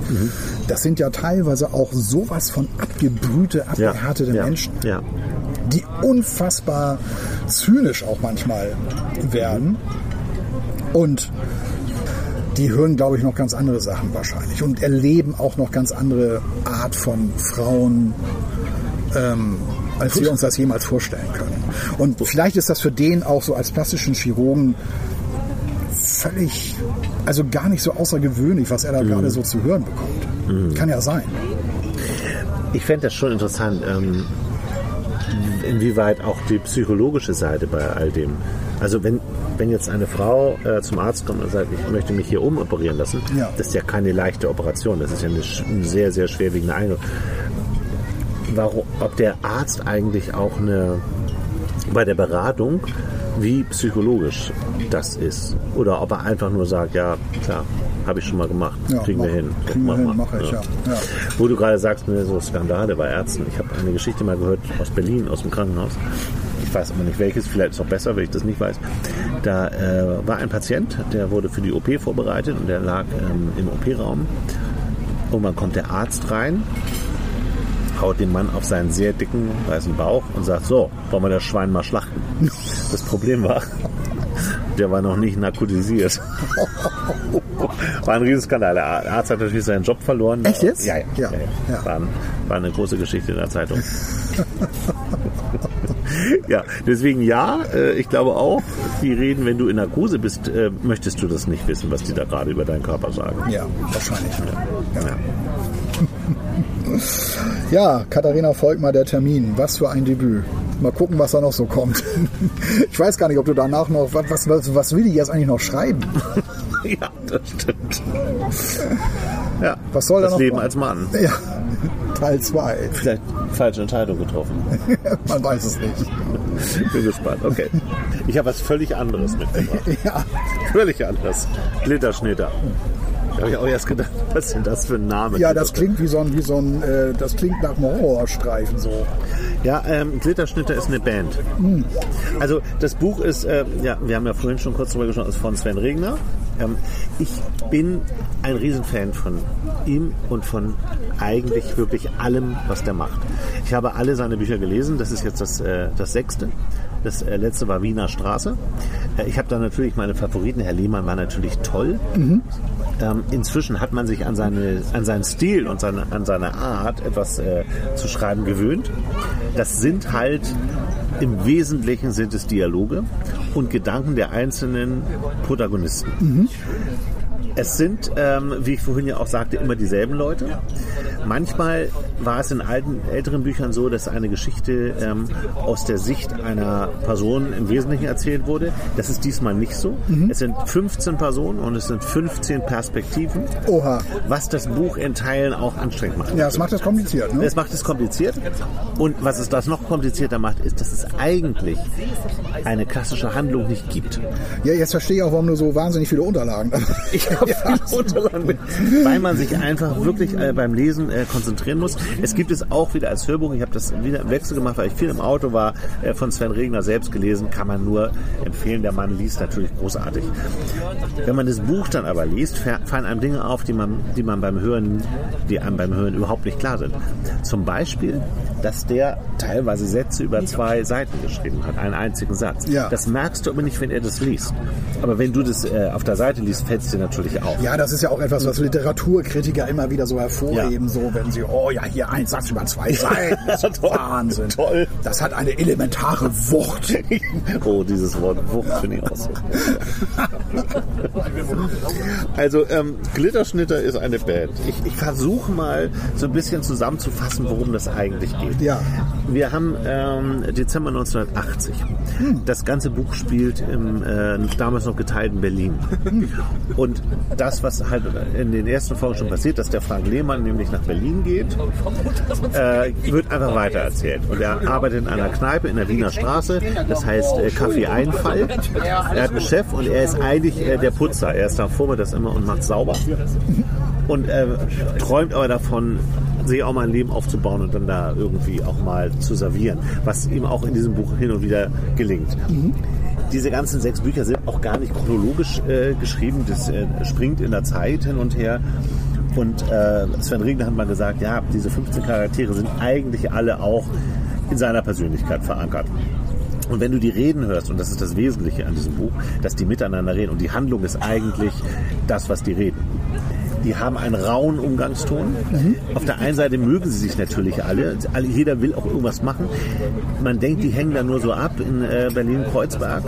Das sind ja teilweise auch sowas von abgebrühte, abgehärtete ja, Menschen ja. die unfassbar zynisch auch manchmal werden. Und die hören, glaube ich, noch ganz andere Sachen wahrscheinlich und erleben auch noch ganz andere Art von Frauen, ähm, als wir uns das jemals vorstellen können. Und vielleicht ist das für den auch so als plastischen Chirurgen völlig, also gar nicht so außergewöhnlich, was er da gerade so zu hören bekommt. Kann ja sein. Ich fände das schon interessant, ähm, inwieweit auch die psychologische Seite bei all dem. Also wenn, wenn jetzt eine Frau äh, zum Arzt kommt und sagt, ich möchte mich hier umoperieren lassen, Ja. das ist ja keine leichte Operation, das ist ja eine, eine sehr, sehr schwerwiegende Einheit. Warum, ob der Arzt eigentlich auch eine bei der Beratung, wie psychologisch das ist. Oder ob er einfach nur sagt, ja, klar, habe ich schon mal gemacht, Ja, kriegen wir mach- hin. kriegen wir Mach hin, mache ich, ja. Ja. Wo du gerade sagst, ne, so Skandale bei Ärzten. Ich habe eine Geschichte mal gehört aus Berlin, aus dem Krankenhaus. Ich weiß aber nicht welches, vielleicht ist es auch besser, wenn ich das nicht weiß. Da äh, war ein Patient, der wurde für die OP vorbereitet und der lag ähm, im OP-Raum. Irgendwann kommt der Arzt rein, haut den Mann auf seinen sehr dicken, weißen Bauch und sagt, so, wollen wir das Schwein mal schlachten. Das Problem war, der war noch nicht narkotisiert. War ein Riesenskandal. Der Arzt hat natürlich seinen Job verloren. Echt jetzt? Ja, ja. Ja. ja, ja. War, war eine große Geschichte in der Zeitung. ja, deswegen ja, äh, ich glaube auch, die reden, wenn du in Narkose bist, äh, möchtest du das nicht wissen, was die da gerade über deinen Körper sagen. Ja, wahrscheinlich. Ja. Ja, Katharina Volkmar, der Termin. Was für ein Debüt. Mal gucken, was da noch so kommt. Ich weiß gar nicht, ob du danach noch, was, was, was will die jetzt eigentlich noch schreiben? ja, das stimmt. Ja, Was soll da das noch Leben kommen? als Mann. Ja, Teil 2. Vielleicht falsche Entscheidung getroffen. Man weiß es nicht. Bin gespannt. Okay. Ich habe was völlig anderes mitgebracht. Ja, Völlig anders. Glitterschnitter. Da habe ich auch erst gedacht, was ist denn das für ein Name? ja das klingt wie so ein, wie so ein äh, das klingt nach einem Horrorstreifen so. Ja, ähm, Glitterschnitter ist eine Band. Also das Buch ist, äh, ja, wir haben ja vorhin schon kurz drüber gesprochen, ist von Sven Regner. Ähm, ich bin ein Riesenfan von ihm und von eigentlich wirklich allem, was der macht. Ich habe alle seine Bücher gelesen. Das ist jetzt das, äh, das sechste. Das äh, letzte war Wiener Straße. Äh, ich habe da natürlich meine Favoriten. Herr Lehmann war natürlich toll. Ähm, inzwischen hat man sich an, seine, an seinen Stil und seine, an seine Art, etwas äh, zu schreiben, gewöhnt. Das sind halt im Wesentlichen sind es Dialoge und Gedanken der einzelnen Protagonisten. Es sind, ähm, wie ich vorhin ja auch sagte, immer dieselben Leute. Manchmal war es in alten, älteren Büchern so, dass eine Geschichte ähm, aus der Sicht einer Person im Wesentlichen erzählt wurde. Das ist diesmal nicht so. Es sind 15 Personen und es sind 15 Perspektiven, Oha. was das Buch in Teilen auch anstrengend macht. Ja, das macht das kompliziert, ne? Es macht es kompliziert. Und was es das noch komplizierter macht, ist, dass es eigentlich eine klassische Handlung nicht gibt. Ja, jetzt verstehe ich auch, warum du so wahnsinnig viele Unterlagen Ich habe viele Unterlagen mit, weil man sich einfach wirklich äh, beim Lesen äh, konzentrieren muss. Es gibt es auch wieder als Hörbuch. Ich habe das wieder im Wechsel gemacht, weil ich viel im Auto war, äh, von Sven Regner selbst gelesen. Kann man nur empfehlen. Der Mann liest natürlich großartig. Wenn man das Buch dann aber liest, fa- fallen einem Dinge auf, die man, die man beim Hören, die einem beim Hören überhaupt nicht klar sind. Zum Beispiel, dass der teilweise Sätze über zwei Seiten geschrieben hat, einen einzigen Satz. Ja. Das merkst du aber nicht, wenn er das liest. Aber wenn du das äh, auf der Seite liest, fällt es dir natürlich auf. Ja, das ist ja auch etwas, was Literaturkritiker immer wieder so hervorheben, Ja. so wenn sie, oh ja, hier ein Satz über zwei Seiten, das ist. Wahnsinn. Toll. Das hat eine elementare Wucht. oh, dieses Wort Wucht finde ich auch so. also, ähm, Glitterschnitter ist eine Band. Ich, ich versuche mal so ein bisschen zusammenzufassen, worum das eigentlich geht. Ja. Wir haben ähm, Dezember 1980. Das ganze Buch spielt im äh, damals noch geteilten Berlin. Und das, was halt in den ersten Folgen schon passiert, dass der Frank Lehmann nämlich nach Berlin geht, äh, wird einfach weitererzählt. Und er arbeitet in einer Kneipe in der Wiener Straße, das heißt äh, Kaffee Einfall. Er hat einen Chef und er ist eigentlich äh, der Putzer. Er ist da vormittags immer und macht sauber. Und äh, träumt aber davon, sich auch mal ein Leben aufzubauen und dann da irgendwie auch mal zu servieren, was ihm auch in diesem Buch hin und wieder gelingt. Diese ganzen sechs Bücher sind auch gar nicht chronologisch äh, geschrieben, das äh, springt in der Zeit hin und her. Und äh, Sven Regner hat mal gesagt, ja, diese 15 Charaktere sind eigentlich alle auch in seiner Persönlichkeit verankert. Und wenn du die Reden hörst, und das ist das Wesentliche an diesem Buch, dass die miteinander reden und die Handlung ist eigentlich das, was die reden. Die haben einen rauen Umgangston. Auf der einen Seite mögen sie sich natürlich alle. Jeder will auch irgendwas machen. Man denkt, die hängen da nur so ab in äh, Berlin-Kreuzberg.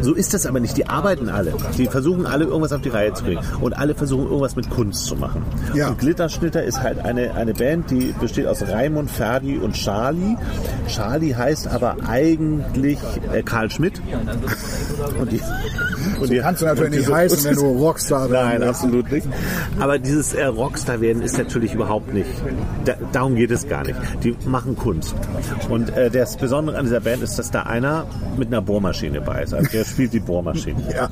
So ist das aber nicht. Die arbeiten alle. Die versuchen alle irgendwas auf die Reihe zu bringen. Und alle versuchen irgendwas mit Kunst zu machen. Ja. Und Glitterschnitter ist halt eine, eine Band, die besteht aus Raimund, Ferdi und Charlie. Charlie heißt aber eigentlich äh, Karl Schmidt. Und die, und die, Kannst du natürlich nicht heißen, wenn du Rockstar werden Nein, absolut nicht. Aber dieses äh, Rockstar werden ist natürlich überhaupt nicht. Da, darum geht es gar nicht. Die machen Kunst. Und äh, das Besondere an dieser Band ist, dass da einer mit einer Bohrmaschine bei ist. Also der spielt die Bohrmaschine. Ja.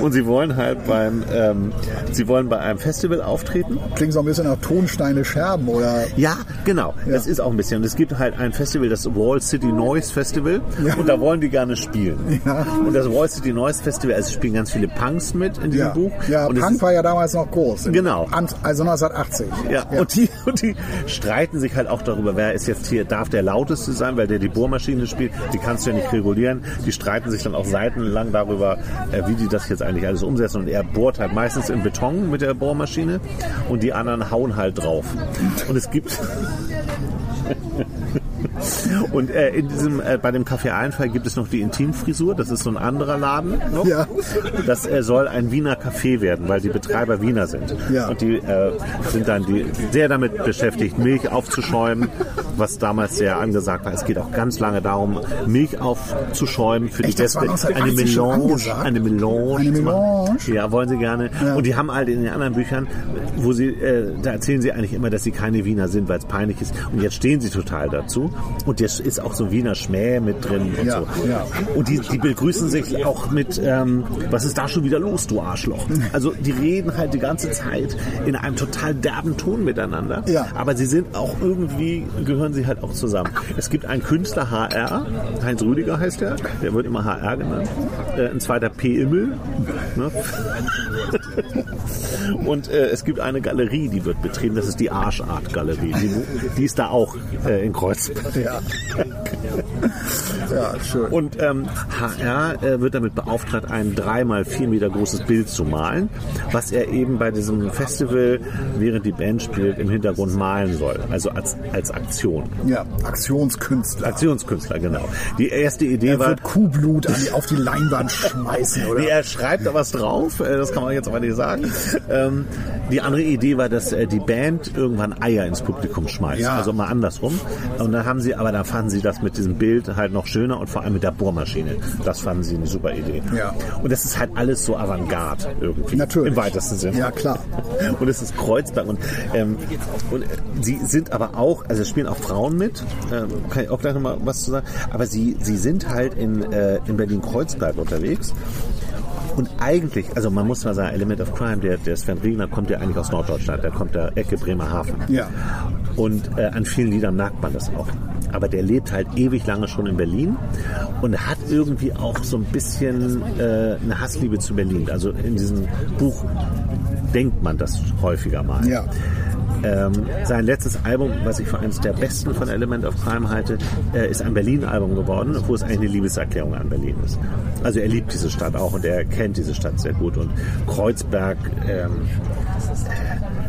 Und sie wollen halt beim, ähm, sie wollen bei einem Festival auftreten. Klingt so ein bisschen nach Tonsteine Scherben oder Ja, genau. Das ist auch ein bisschen. Und es gibt halt ein Festival, das Wall City Noise Festival. Und da wollen die gerne spielen. Ja. Und das Wall City Noise Festival, also spielen ganz viele Punks mit in diesem ja. Buch. Ja, und Punk war ja damals noch groß. Genau. Also 1980. Ja, Und, die, und die streiten sich halt auch darüber, wer ist jetzt hier, darf der lauteste sein, weil der die Bohrmaschine spielt, die kannst du ja nicht regulieren. Die streiten sich dann auch seitenlang darüber, äh, wie die das jetzt eigentlich alles umsetzen. Und er bohrt halt meistens in Beton mit der Bohrmaschine und die anderen hauen halt drauf. Und es gibt Und äh, in diesem, äh, bei dem Café Einfall gibt es noch die Intimfrisur. Das ist so ein anderer Laden noch. Ja. Das äh, soll ein Wiener Café werden, weil die Betreiber Wiener sind. Ja. Und die äh, sind dann die, sehr damit beschäftigt, Milch aufzuschäumen, was damals sehr angesagt war. Es geht auch ganz lange darum, Milch aufzuschäumen für Echt, die beste, eine 1980 schon Melange, eine Melange. Eine. Melange? Ja, wollen sie gerne. Und die haben halt in den anderen Büchern, wo sie, äh, da erzählen sie eigentlich immer, dass sie keine Wiener sind, weil es peinlich ist. Und jetzt stehen sie total dazu. Und jetzt ist auch so Wiener Schmäh mit drin und Ja, so. ja. Und die, die begrüßen sich auch mit, ähm, was ist da schon wieder los, du Arschloch? Also die reden halt die ganze Zeit in einem total derben Ton miteinander. Ja. Aber sie sind auch irgendwie, gehören sie halt auch zusammen. Es gibt einen Künstler HR, Heinz Rüdiger heißt er, der wird immer HR genannt. Äh, ein zweiter P. Immel. Ne? Und äh, es gibt eine Galerie, die wird betrieben, das ist die Arschart-Galerie. Die, die ist da auch äh, in Kreuzberg. Ja. ja, schön. Und ähm, HR äh, wird damit beauftragt, ein dreimal vier Meter großes Bild zu malen, was er eben bei diesem Festival, während die Band spielt, im Hintergrund malen soll. Also als, als Aktion. ja, Aktionskünstler. Aktionskünstler, genau. Die erste Idee Er war, wird Kuhblut die, auf die Leinwand schmeißen, oder? Nee, er schreibt da was drauf, äh, das kann man jetzt aber nicht sagen. Ähm, die andere Idee war, dass äh, die Band irgendwann Eier ins Publikum schmeißt. Ja. Also mal andersrum. Und dann haben sie, aber da fanden sie das mit diesem Bild halt noch schöner und vor allem mit der Bohrmaschine. Das fanden sie eine super Idee. Ja. Und das ist halt alles so Avantgarde irgendwie. Natürlich. Im weitesten Sinne. Ja, klar. Und es ist Kreuzberg. Und, ähm, und sie sind aber auch, also spielen auch Frauen mit, ähm, kann ich auch gleich nochmal was zu sagen, aber sie, sie sind halt in, äh, in Berlin-Kreuzberg unterwegs. Und eigentlich, also man muss mal sagen, Element of Crime, der, der Sven Regner kommt ja eigentlich aus Norddeutschland, der kommt der Ecke Bremerhaven. Ja. Und äh, an vielen Liedern merkt man das auch. Aber der lebt halt ewig lange schon in Berlin und hat irgendwie auch so ein bisschen äh, eine Hassliebe zu Berlin. Also in diesem Buch denkt man das häufiger mal. Ja. Ähm, sein letztes Album, was ich für eines der besten von Element of Crime halte, äh, ist ein Berlin-Album geworden, wo es eine Liebeserklärung an Berlin ist. Also er liebt diese Stadt auch und er kennt diese Stadt sehr gut. Und Kreuzberg ähm,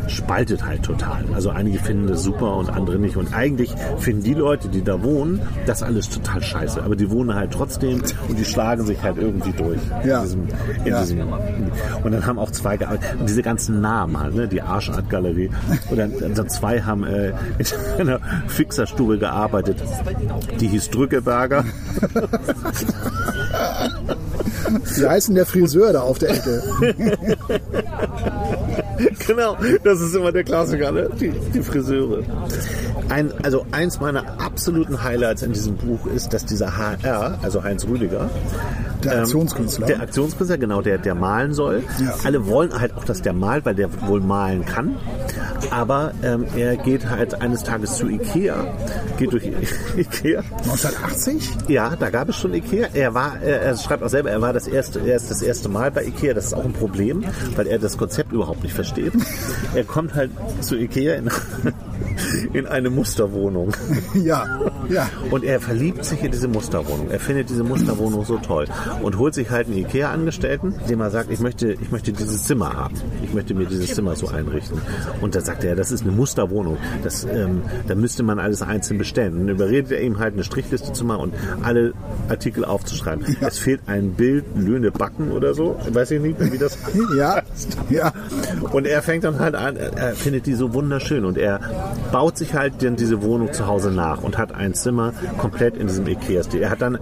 spaltet halt total. Also einige finden das super und andere nicht. Und eigentlich finden die Leute, die da wohnen, das alles total scheiße. Aber die wohnen halt trotzdem und die schlagen sich halt irgendwie durch. Ja. In diesem, in Ja. diesem, und dann haben auch zwei gearbeitet. Und diese ganzen Namen halt, ne? die Arschart-Galerie. Und dann, dann zwei haben äh, in einer Fixerstube gearbeitet. Die hieß Drückeberger. Wie heißt denn der Friseur da auf der Ecke? genau, das ist immer der Klassiker, ne? die, die Friseure. Ein, also eins meiner absoluten Highlights in diesem Buch ist, dass dieser HR, also Heinz Rüdiger, Der ähm, Aktionskünstler. der Aktionskünstler, genau, der, der malen soll. Ja. Alle wollen halt auch, dass der malt, weil der wohl malen kann. Aber ähm, er geht halt eines Tages zu Ikea, geht durch Ikea 1980? ja, da gab es schon Ikea. Er war, er, er schreibt auch selber, er war das erste, er ist das erste Mal bei Ikea. Das ist auch ein Problem, weil er das Konzept überhaupt nicht versteht. Er kommt halt zu Ikea in, in eine Musterwohnung. Ja, ja. Und er verliebt sich in diese Musterwohnung. Er findet diese Musterwohnung so toll und holt sich halt einen Ikea-Angestellten, dem er sagt, ich möchte, ich möchte dieses Zimmer haben. Ich möchte mir dieses Zimmer so einrichten. Und da sagt er, das ist eine Musterwohnung. Das, ähm, da müsste man alles einzeln bestellen. Und dann überredet er ihm halt eine Strichliste zu machen und alle Artikel aufzuschreiben. Es fehlt ein Bild, Löhne backen oder so. Weiß ich nicht, wie das Ja, ja. und er fängt dann halt an, er findet die so wunderschön und er baut sich halt dann diese Wohnung zu Hause nach und hat ein Zimmer komplett in diesem Ikea-Stil. Er hat dann,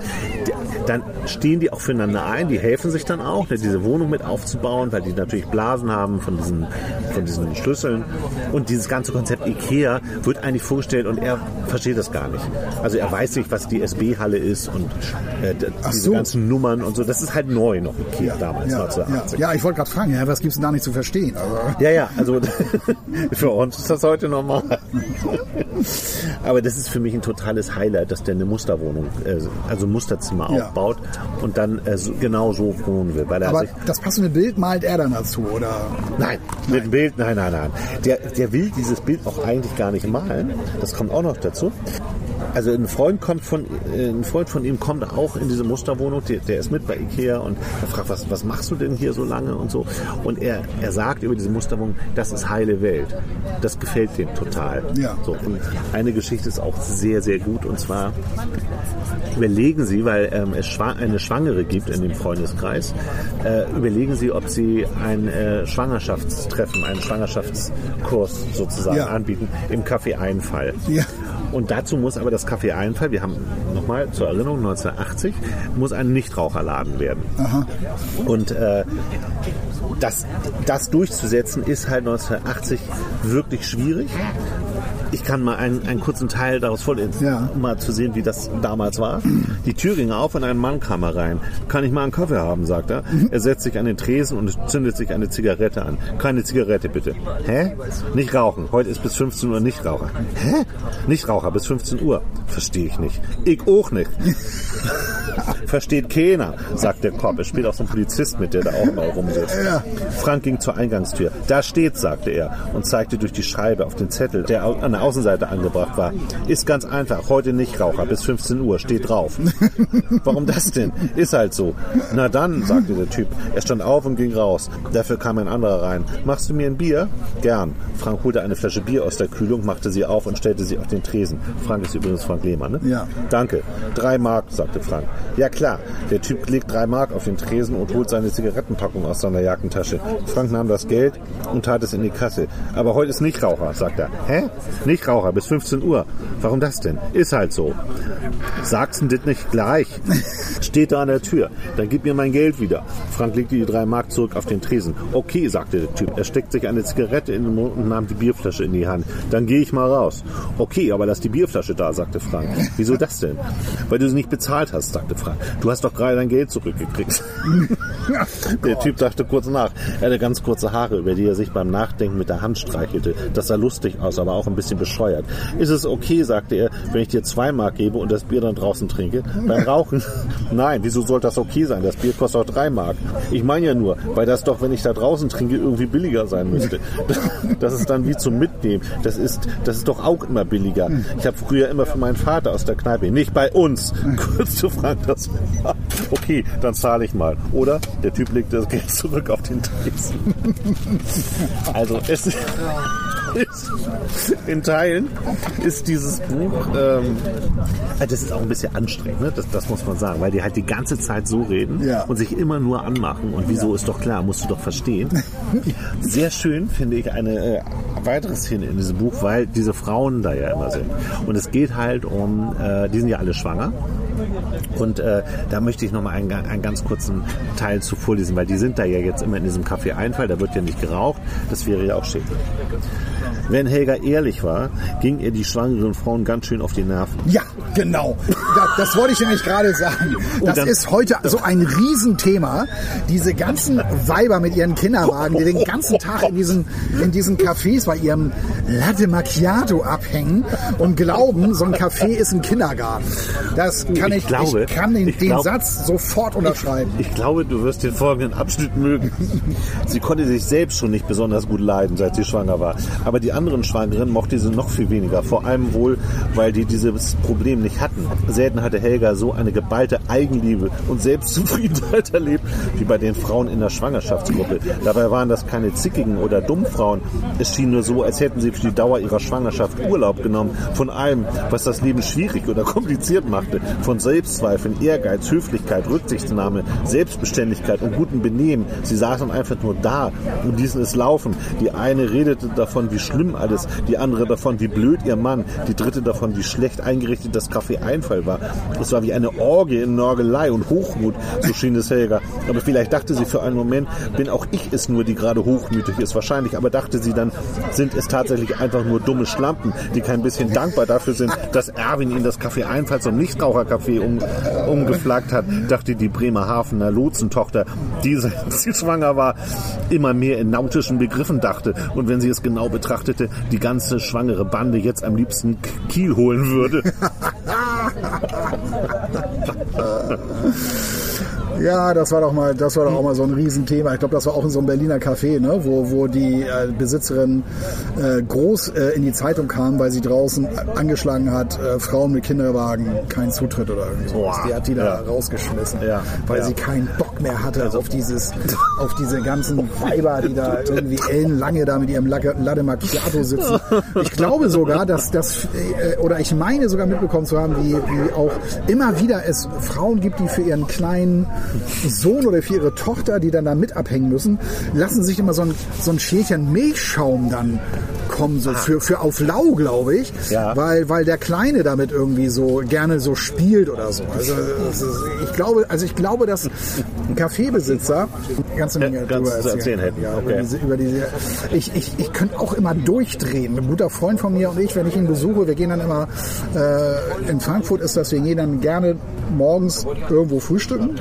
dann stehen die auch füreinander ein, die helfen sich dann auch, ne, diese Wohnung mit aufzubauen, weil die natürlich Blasen haben von diesen, von diesen Schlüsseln. Und dieses ganze Konzept Ikea wird eigentlich vorgestellt und er versteht das gar nicht. Also er weiß nicht, was die SB-Halle ist und äh, diese so. ganzen Nummern und so. Das ist halt neu noch Ikea damals, Ja, ja. 1980. ja, ich wollte gerade fragen, ja, was gibt's denn da nicht zu verstehen? Also, Ja, ja, also für uns ist das heute normal. Aber das ist für mich ein totales Highlight, dass der eine Musterwohnung, äh, also ein Musterzimmer Ja. aufbaut und dann äh, so, genau so wohnen will. Er aber das passende Bild malt er dann dazu, oder? nein, mit dem Bild, nein, nein, nein. Der, der will dieses Bild auch eigentlich gar nicht malen. Das kommt auch noch dazu. Also ein Freund kommt von, äh, ein Freund von ihm kommt auch in diese Musterwohnung, der, der ist mit bei Ikea und er fragt, was, was machst du denn hier so lange und so. Und er, er sagt über diese Musterwohnung, das ist heile Welt. Das gefällt dem total. Ja. So, und eine Geschichte ist auch sehr, sehr gut und zwar überlegen Sie, weil ähm, es schwa eine Schwangere gibt in dem Freundeskreis, äh, überlegen Sie, ob Sie ein äh, Schwangerschaftstreffen, einen Schwangerschaftskurs sozusagen Ja. anbieten im Café Einfall. Ja. Und dazu muss aber das Café Einfall, wir haben nochmal zur Erinnerung 1980, muss ein Nichtraucherladen werden. Und äh, das, das durchzusetzen ist halt 1980 wirklich schwierig. Ich kann mal einen, einen kurzen Teil daraus vorlesen, Ja. um mal zu sehen, wie das damals war. Die Tür ging auf und ein Mann kam herein. Kann ich mal einen Kaffee haben, sagt er. Er setzt sich an den Tresen und zündet sich eine Zigarette an. Keine Zigarette bitte. Hä? Nicht rauchen. Heute ist bis 15 Uhr Nichtraucher. Hä? Nichtraucher bis 15 Uhr. Verstehe ich nicht. Ich auch nicht. Versteht keiner, sagt der Cop. Es spielt auch so ein Polizist mit, der da auch mal rumsitzt. Ja. Frank ging zur Eingangstür. Da steht, sagte er und zeigte durch die Scheibe auf den Zettel, der an der Außenseite angebracht war. Ist ganz einfach. Heute nicht Raucher bis 15 Uhr. Steht drauf. Warum das denn? Ist halt so. Na dann, sagte der Typ. Er stand auf und ging raus. Dafür kam ein anderer rein. Machst du mir ein Bier? Gern. Frank holte eine Flasche Bier aus der Kühlung, machte sie auf und stellte sie auf den Tresen. Frank ist übrigens Frank Lehmann, ne? Ja. Danke. Drei Mark, sagte Frank. Ja klar. Der Typ legt drei Mark auf den Tresen und holt seine Zigarettenpackung aus seiner Jackentasche. Frank nahm das Geld und tat es in die Kasse. Aber heute ist nicht Raucher, sagt er. Hä? Nicht Raucher, bis 15 Uhr. Warum das denn? Ist halt so. Sag's denn das nicht gleich? Steht da an der Tür. Dann gib mir mein Geld wieder. Frank legte die drei Mark zurück auf den Tresen. Okay, sagte der Typ. Er steckte sich eine Zigarette in den Mund und nahm die Bierflasche in die Hand. Dann gehe ich mal raus. Okay, aber lass die Bierflasche da, sagte Frank. Wieso das denn? Weil du sie nicht bezahlt hast, sagte Frank. Du hast doch gerade dein Geld zurückgekriegt. Der Typ dachte kurz nach. Er hatte ganz kurze Haare, über die er sich beim Nachdenken mit der Hand streichelte. Das sah lustig aus, aber auch ein bisschen bescheuert. Ist es okay, sagte er, wenn ich dir zwei Mark gebe und das Bier dann draußen trinke? Beim Rauchen? Nein, wieso soll das okay sein? Das Bier kostet auch drei Mark. Ich meine ja nur, weil das doch, wenn ich da draußen trinke, irgendwie billiger sein müsste. Das ist dann wie zum Mitnehmen. Das ist, das ist doch auch immer billiger. Ich habe früher immer für meinen Vater aus der Kneipe, nicht bei uns, kurz zu fragen, das Okay, dann zahle ich mal. Oder der Typ legt das Geld zurück auf den Tresen. Also es ist, in Teilen ist dieses Buch, ähm, äh, das ist auch ein bisschen anstrengend, ne? das, das muss man sagen, weil die halt die ganze Zeit so reden Ja. und sich immer nur anmachen. Und wieso ist doch klar, musst du doch verstehen. Sehr schön finde ich eine äh, weitere Szene in diesem Buch, weil diese Frauen da ja immer sind. Und es geht halt um, äh, die sind ja alle schwanger. Und äh, da möchte ich nochmal einen, einen ganz kurzen Teil zu vorlesen, weil die sind da ja jetzt immer in diesem Café Einfall, da wird ja nicht geraucht, das wäre ja auch schädlich. Wenn Helga ehrlich war, ging ihr die schwangeren Frauen ganz schön auf die Nerven. Ja, genau. Das, das wollte ich nämlich gerade sagen. Das dann- ist heute so ein Riesenthema. Diese ganzen Weiber mit ihren Kinderwagen, die den ganzen Tag in diesen, in diesen Cafés bei ihrem Latte Macchiato abhängen und glauben, so ein Café ist ein Kindergarten. Das kann ich, Ich glaube, ich kann den, ich den glaub- Satz sofort unterschreiben. Ich glaube, du wirst den folgenden Abschnitt mögen. Sie konnte sich selbst schon nicht besonders gut leiden, seit sie schwanger war. Aber die anderen Schwangeren mochte sie noch viel weniger. Vor allem wohl, weil die dieses Problem nicht hatten. Selten hatte Helga so eine geballte Eigenliebe und Selbstzufriedenheit erlebt, wie bei den Frauen in der Schwangerschaftsgruppe. Dabei waren das keine zickigen oder dummen Frauen. Es schien nur so, als hätten sie für die Dauer ihrer Schwangerschaft Urlaub genommen. Von allem, was das Leben schwierig oder kompliziert machte. Von Selbstzweifeln, Ehrgeiz, Höflichkeit, Rücksichtnahme, Selbstbeständigkeit und gutem Benehmen. Sie saßen einfach nur da und ließen es laufen. Die eine redete davon, wie schlimm alles, die andere davon, wie blöd ihr Mann, die dritte davon, wie schlecht eingerichtet das Café Einfall war. Es war wie eine Orgie in Norgelei und Hochmut, so schien es Helga. Aber vielleicht dachte sie für einen Moment, bin auch ich es nur, die gerade hochmütig ist. Wahrscheinlich aber dachte sie dann, sind es tatsächlich einfach nur dumme Schlampen, die kein bisschen dankbar dafür sind, dass Erwin ihnen das Café Einfall zum Nichtrauchercafé um, umgeflaggt hat, dachte die Bremerhavener Lotsentochter, die, sie schwanger war, immer mehr in nautischen Begriffen dachte und wenn sie es genau betrachtete, die ganze schwangere Bande jetzt am liebsten Kiel holen würde. Ja, das war doch mal, das war doch auch mal so ein Riesenthema. Ich glaube, das war auch in so einem Berliner Café, ne? wo, wo die äh, Besitzerin äh, groß äh, in die Zeitung kam, weil sie draußen angeschlagen hat, äh, Frauen mit Kinderwagen keinen Zutritt oder. Boah. Die hat die da Ja. rausgeschmissen, Ja. weil Ja. sie keinen Bock mehr hatte auf dieses, auf diese ganzen Weiber, die da irgendwie ellenlange da mit ihrem Latte Latte Macchiato sitzen. Ich glaube sogar, dass das, äh, oder ich meine sogar mitbekommen zu haben, wie, wie auch immer wieder es Frauen gibt, die für ihren kleinen Sohn oder für ihre Tochter, die dann da mit abhängen müssen, lassen sich immer so ein, so ein Schälchen Milchschaum dann kommen, so für, für auf Lau, glaube ich, Ja. weil, weil der Kleine damit irgendwie so gerne so spielt oder so. Also ich glaube, also ich glaube, dass Kaffeebesitzer eine ganze Menge Ja, ganz zu erzählen hätten. Ja, Okay. über diese, über diese, ich, ich, ich könnte auch immer durchdrehen. Ein guter Freund von mir und ich, wenn ich ihn besuche, wir gehen dann immer, äh, in Frankfurt ist das, wir gehen dann gerne morgens irgendwo frühstücken.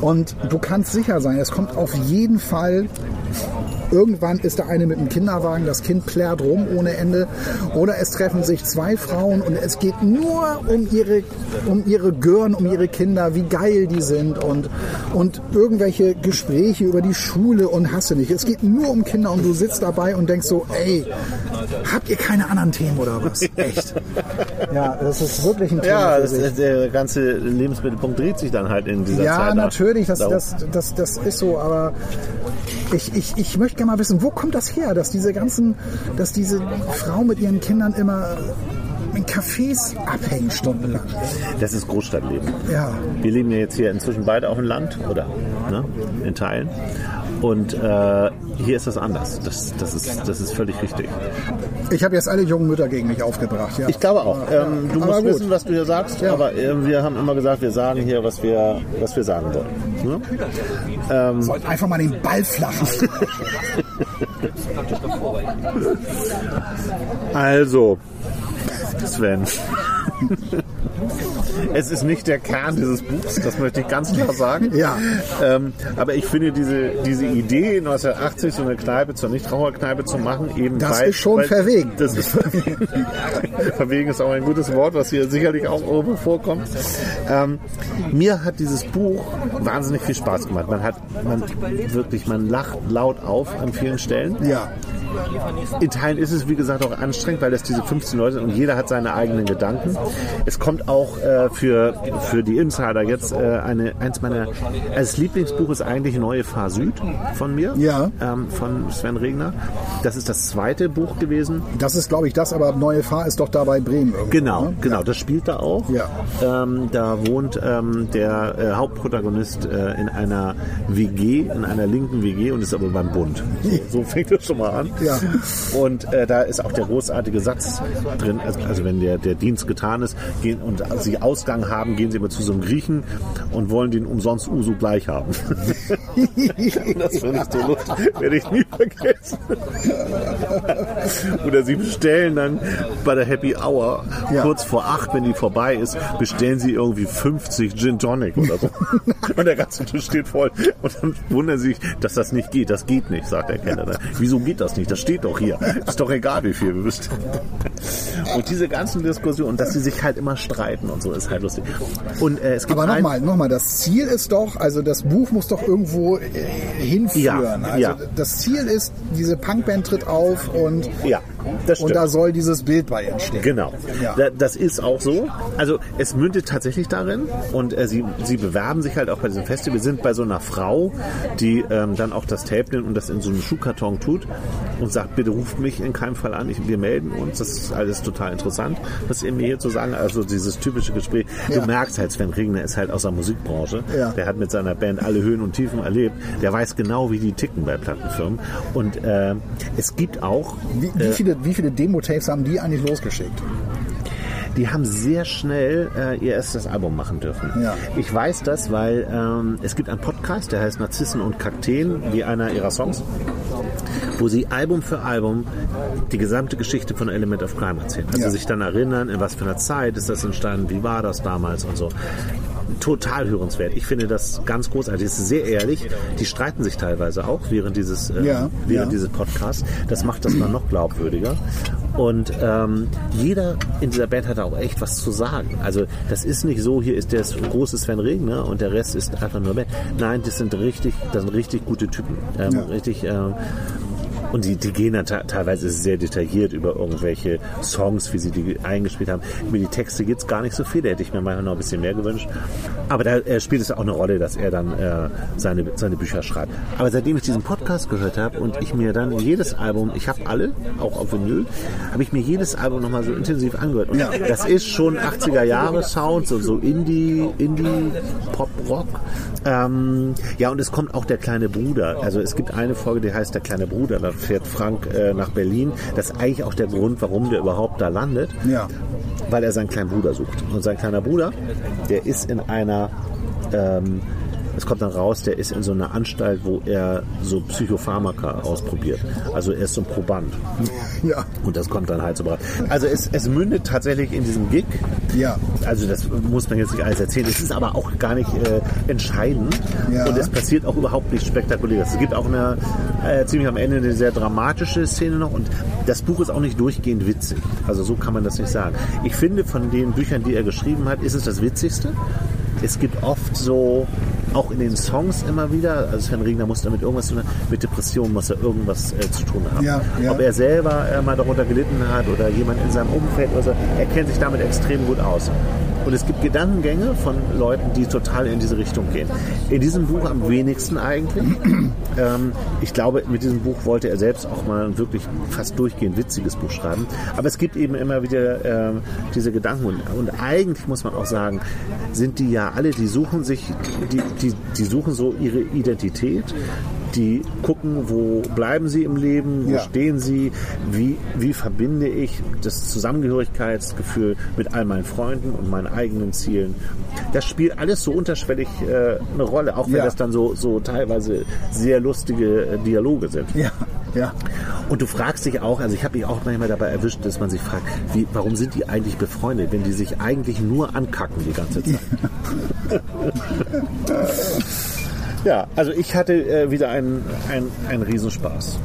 Und du kannst sicher sein, es kommt auf jeden Fall Irgendwann ist da eine mit dem Kinderwagen, das Kind plärt rum ohne Ende. Oder es treffen sich zwei Frauen und es geht nur um ihre, um ihre Gören, um ihre Kinder, wie geil die sind und, und irgendwelche Gespräche über die Schule und hasse nicht. Es geht nur um Kinder und du sitzt dabei und denkst so, ey, habt ihr keine anderen Themen oder was? Echt? Ja, das ist wirklich ein Thema. Ja, für das, der ganze Lebensmittelpunkt dreht sich dann halt in dieser Ja, Zeit. Natürlich, das, das, das, das ist so, aber ich, ich, ich möchte gerne mal wissen, wo kommt das her, dass diese ganzen, dass diese Frauen mit ihren Kindern immer in Cafés abhängen stundenlang. Das ist Großstadtleben. Ja. Wir leben ja jetzt hier inzwischen beide auf dem Land oder ne, in Teilen. Und äh, hier ist das anders. Das, das, ist, das ist völlig richtig. Ich habe jetzt alle jungen Mütter gegen mich aufgebracht. Ja. Ich glaube auch. Ähm, du Aber musst gut. wissen, was du hier sagst, Ja. aber äh, wir haben immer gesagt, wir sagen hier, was wir, was wir sagen wollen. Ne? Ähm, Sollten einfach mal den Ball flach halten. Also, Sven. Es ist nicht der Kern dieses Buchs, das möchte ich ganz klar sagen. Ja. Ähm, aber ich finde diese, diese Idee, 1980 so eine Kneipe zur Nichtraucherkneipe zu machen, eben Das weil, ist schon weil, verwegen. Das ist, verwegen ist auch ein gutes Wort, was hier sicherlich auch irgendwo vorkommt. Ähm, mir hat dieses Buch wahnsinnig viel Spaß gemacht. Man hat, man wirklich, man lacht laut auf an vielen Stellen. Ja. In Teilen ist es, wie gesagt, auch anstrengend, weil das diese 15 Leute sind und jeder hat seine eigenen Gedanken. Es kommt auch äh, für, für die Insider jetzt äh, eine, eins meiner, als Lieblingsbuch ist eigentlich Neue Fahr Süd von mir, Ja. ähm, von Sven Regner. Das ist das zweite Buch gewesen. Das ist, glaube ich, das, aber Neue Fahr ist doch da bei Bremen irgendwo. Genau, ne? genau, das spielt da auch. Ja. Ähm, da wohnt ähm, der äh, Hauptprotagonist äh, in einer WG, in einer linken WG und ist aber beim Bund. So, so fängt das schon mal an. Ja. Und äh, da ist auch der großartige Satz drin, also, also wenn der, der Dienst getan ist gehen, und sie Ausgang haben, gehen sie immer zu so einem Griechen und wollen den umsonst Uso gleich haben. das finde ich so lustig, werde ich nie vergessen. Oder sie bestellen dann bei der Happy Hour Ja. kurz vor acht, wenn die vorbei ist, bestellen sie irgendwie 50 Gin Tonic oder so. Und der ganze Tisch steht voll. Und dann wundern sie sich, dass das nicht geht. Das geht nicht, sagt der Kellner. dann. Wieso geht das nicht? Das steht doch hier. Ist doch egal, wie viel wir bestellen. Und diese ganzen Diskussionen, dass sie sich halt immer streiten und so, ist halt lustig. Und äh, es gibt Aber nochmal, nochmal, das Ziel ist doch, also das Buch muss doch irgendwo äh, hinführen. Ja, also ja. das Ziel ist, diese Punkband tritt auf und, Ja, und da soll dieses Bild bei entstehen. Genau. Ja. Da- Das ist auch so. Also es mündet tatsächlich darin und äh, sie, sie bewerben sich halt auch bei diesem Festival, sind bei so einer Frau, die ähm, dann auch das Tape nimmt und das in so einen Schuhkarton tut und sagt, bitte ruft mich in keinem Fall an, ich, wir melden uns. Das ist alles total interessant, was ihr mir hier zu sagen. Also dieses typische Gespräch. Ja. Du merkst halt, Sven Regner ist halt aus der Musikbranche. Ja. Der hat mit seiner Band alle Höhen und Tiefen erlebt. Der weiß genau, wie die ticken bei Plattenfirmen. Und äh, es gibt auch Wie, wie viele, wie viele Demo-Tapes haben die eigentlich losgeschickt? Die haben sehr schnell äh, ihr erstes Album machen dürfen. Ja. Ich weiß das, weil ähm, es gibt einen Podcast, der heißt Narzissen und Kakteen, wie einer ihrer Songs, wo sie Album für Album die gesamte Geschichte von Element of Crime erzählen. Also Ja. sich dann erinnern, in was für einer Zeit ist das entstanden, wie war das damals und so. Total hörenswert. Ich finde das ganz großartig. Es ist sehr ehrlich. Die streiten sich teilweise auch während dieses, äh, Ja, während ja. dieses Podcasts. Das macht das dann noch glaubwürdiger. Und ähm, jeder in dieser Band hat auch echt was zu sagen. Also das ist nicht so, hier ist der große Sven Regner und der Rest ist einfach nur Band. Nein, das sind richtig, das sind richtig gute Typen. Ähm, Ja. Richtig äh, und die, die gehen dann te- teilweise sehr detailliert über irgendwelche Songs, wie sie die eingespielt haben. Über die Texte geht's gar nicht so viel, da hätte ich mir manchmal noch ein bisschen mehr gewünscht. Aber da äh, spielt es auch eine Rolle, dass er dann äh, seine, seine Bücher schreibt. Aber seitdem ich diesen Podcast gehört habe und ich mir dann jedes Album, ich habe alle, auch auf Vinyl, habe ich mir jedes Album nochmal so intensiv angehört. Und Ja. das ist schon 80er Jahre Sound, so, so Indie, Indie, Pop, Rock. Ähm, ja, und es kommt auch der kleine Bruder. Also es gibt eine Folge, die heißt Der kleine Bruder. Da fährt Frank äh, nach Berlin. Das ist eigentlich auch der Grund, warum der überhaupt da landet. Ja. Weil er seinen kleinen Bruder sucht. Und sein kleiner Bruder, der ist in einer ähm, es kommt dann raus, der ist in so einer Anstalt, wo er so Psychopharmaka ausprobiert. Also er ist so ein Proband. Ja. Und das kommt dann halt so raus. Also es, es mündet tatsächlich in diesem Gig. Ja. Also das muss man jetzt nicht alles erzählen. Es ist aber auch gar nicht äh, entscheidend. Ja. Und es passiert auch überhaupt nichts Spektakuläres. Es gibt auch eine äh, ziemlich am Ende eine sehr dramatische Szene noch. Und das Buch ist auch nicht durchgehend witzig. Also so kann man das nicht sagen. Ich finde, von den Büchern, die er geschrieben hat, ist es das Witzigste. Es gibt oft so, auch in den Songs immer wieder, also Sven Regner muss damit irgendwas zu tun haben, mit Depressionen muss er irgendwas äh, zu tun haben. Ja, ja. Ob er selber äh, mal darunter gelitten hat oder jemand in seinem Umfeld oder so, er kennt sich damit extrem gut aus. Und es gibt Gedankengänge von Leuten, die total in diese Richtung gehen. In diesem Buch am wenigsten eigentlich. ähm, ich glaube, mit diesem Buch wollte er selbst auch mal ein wirklich fast durchgehend witziges Buch schreiben. Aber es gibt eben immer wieder ähm, diese Gedanken. Und, und eigentlich muss man auch sagen, sind die ja alle, die suchen sich, die, die, die suchen so ihre Identität. Die gucken, wo bleiben sie im Leben, wo Ja. stehen sie, wie, wie verbinde ich das Zusammengehörigkeitsgefühl mit all meinen Freunden und meinen eigenen Zielen. Das spielt alles so unterschwellig äh, eine Rolle, auch wenn Ja. das dann so, so teilweise sehr lustige äh, Dialoge sind. Ja. Ja. Und du fragst dich auch, also ich habe mich auch manchmal dabei erwischt, dass man sich fragt, wie, warum sind die eigentlich befreundet, wenn die sich eigentlich nur ankacken die ganze Zeit? ja, also ich hatte äh, wieder einen, einen, einen Riesenspaß.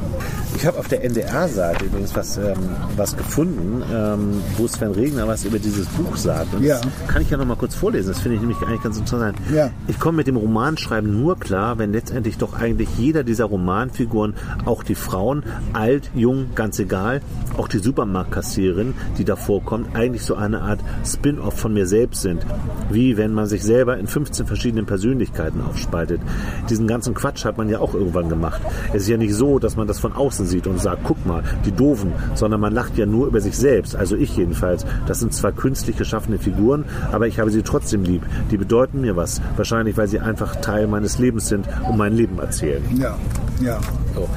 Ich habe auf der NDR-Seite übrigens was, ähm, was gefunden, ähm, wo Sven Regner was über dieses Buch sagt. Und Ja. das kann ich ja noch mal kurz vorlesen. Das finde ich nämlich eigentlich ganz interessant. Ja. Ich komme mit dem Romanschreiben nur klar, wenn letztendlich doch eigentlich jeder dieser Romanfiguren, auch die Frauen, alt, jung, ganz egal, auch die Supermarktkassiererin, die da vorkommt, eigentlich so eine Art Spin-off von mir selbst sind. Wie wenn man sich selber in 15 verschiedenen Persönlichkeiten aufspaltet. Diesen ganzen Quatsch hat man ja auch irgendwann gemacht. Es ist ja nicht so, dass man das von außen sieht und sagt, guck mal, die Doofen, sondern man lacht ja nur über sich selbst, also ich jedenfalls. Das sind zwar künstlich geschaffene Figuren, aber ich habe sie trotzdem lieb. Die bedeuten mir was. Wahrscheinlich, weil sie einfach Teil meines Lebens sind und mein Leben erzählen. Ja. Ja. So.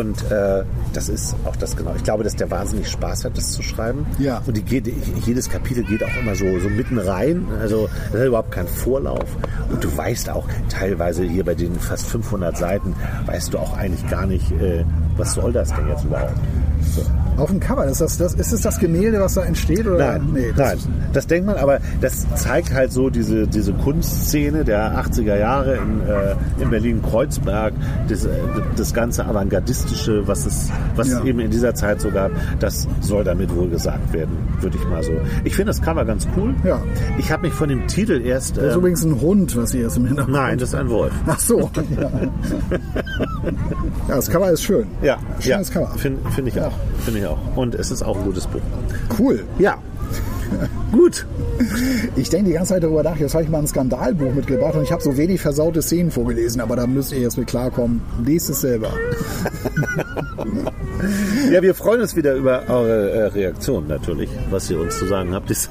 Und äh, das ist auch das genau. Ich glaube, dass der wahnsinnig Spaß hat, das zu schreiben. Ja. Und die jedes Kapitel geht auch immer so, so mitten rein. Also das ist überhaupt kein Vorlauf. Und du weißt auch teilweise hier bei den fast 500 Seiten, weißt du auch eigentlich gar nicht, äh, was soll das denn jetzt überhaupt? So. Auf dem Cover, ist das, das, ist es das Gemälde, was da entsteht? Oder? Nein, Nee, das nein, das denkt man, aber das zeigt halt so diese, diese Kunstszene der 80er Jahre in, äh, in Berlin-Kreuzberg, das, äh, das ganze Avantgardistische, was es, was Ja. es eben in dieser Zeit so gab, das soll damit wohl gesagt werden, würde ich mal so. Ich finde das Cover ganz cool. Ja. Ich habe mich von dem Titel erst... Das ist ähm, übrigens ein Hund, was hier ist im Hintergrund. nein, das ist ein Wolf. Ach so. Ja. ja, das Cover ist schön. Ja, Schönes ja, Cover. finde find ich auch. Finde ich auch. Und es ist auch ein gutes Buch. Cool. Ja. Gut. Ich denke die ganze Zeit darüber nach, jetzt habe ich mal ein Skandalbuch mitgebracht und ich habe so wenig versaute Szenen vorgelesen, aber da müsst ihr jetzt mit klarkommen. Lest es selber. Ja, wir freuen uns wieder über eure äh, Reaktion natürlich, was ihr uns zu sagen habt. Ist,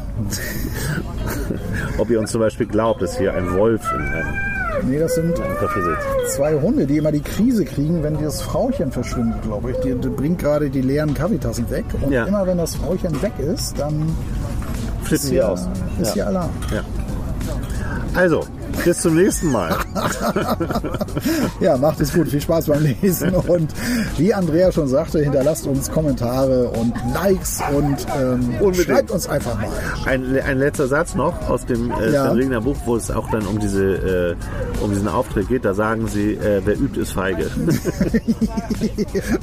ob ihr uns zum Beispiel glaubt, dass hier ein Wolf in einem, Nee, das sind zwei Hunde, die immer die Krise kriegen, wenn das Frauchen verschwindet, glaube ich. Die, die bringt gerade die leeren Kaffeetassen weg und Ja. immer wenn das Frauchen weg ist, dann Flippen die hier, aus. ist Ja. hier Alarm. Ja. Also, Bis zum nächsten Mal. ja, macht es gut. Viel Spaß beim Lesen. Und wie Andrea schon sagte, hinterlasst uns Kommentare und Likes und ähm, schreibt uns einfach mal. Ein, ein letzter Satz noch aus dem äh, ja. Regner Buch, wo es auch dann um, diese, äh, um diesen Auftritt geht. Da sagen sie, äh, wer übt, ist feige.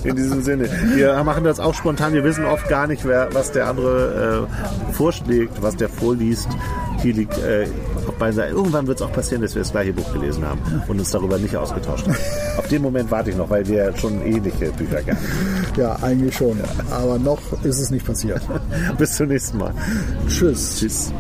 In diesem Sinne. Wir machen das auch spontan. Wir wissen oft gar nicht, wer, was der andere äh, vorschlägt, was der vorliest. Hier liegt äh, auf beiden Seiten. Irgendwann wird es auch passieren, dass wir das gleiche Buch gelesen haben und uns darüber nicht ausgetauscht haben. auf den Moment warte ich noch, weil wir schon ähnliche Bücher kennen. Ja, eigentlich schon. Aber noch ist es nicht passiert. Bis zum nächsten Mal. Tschüss. Tschüss.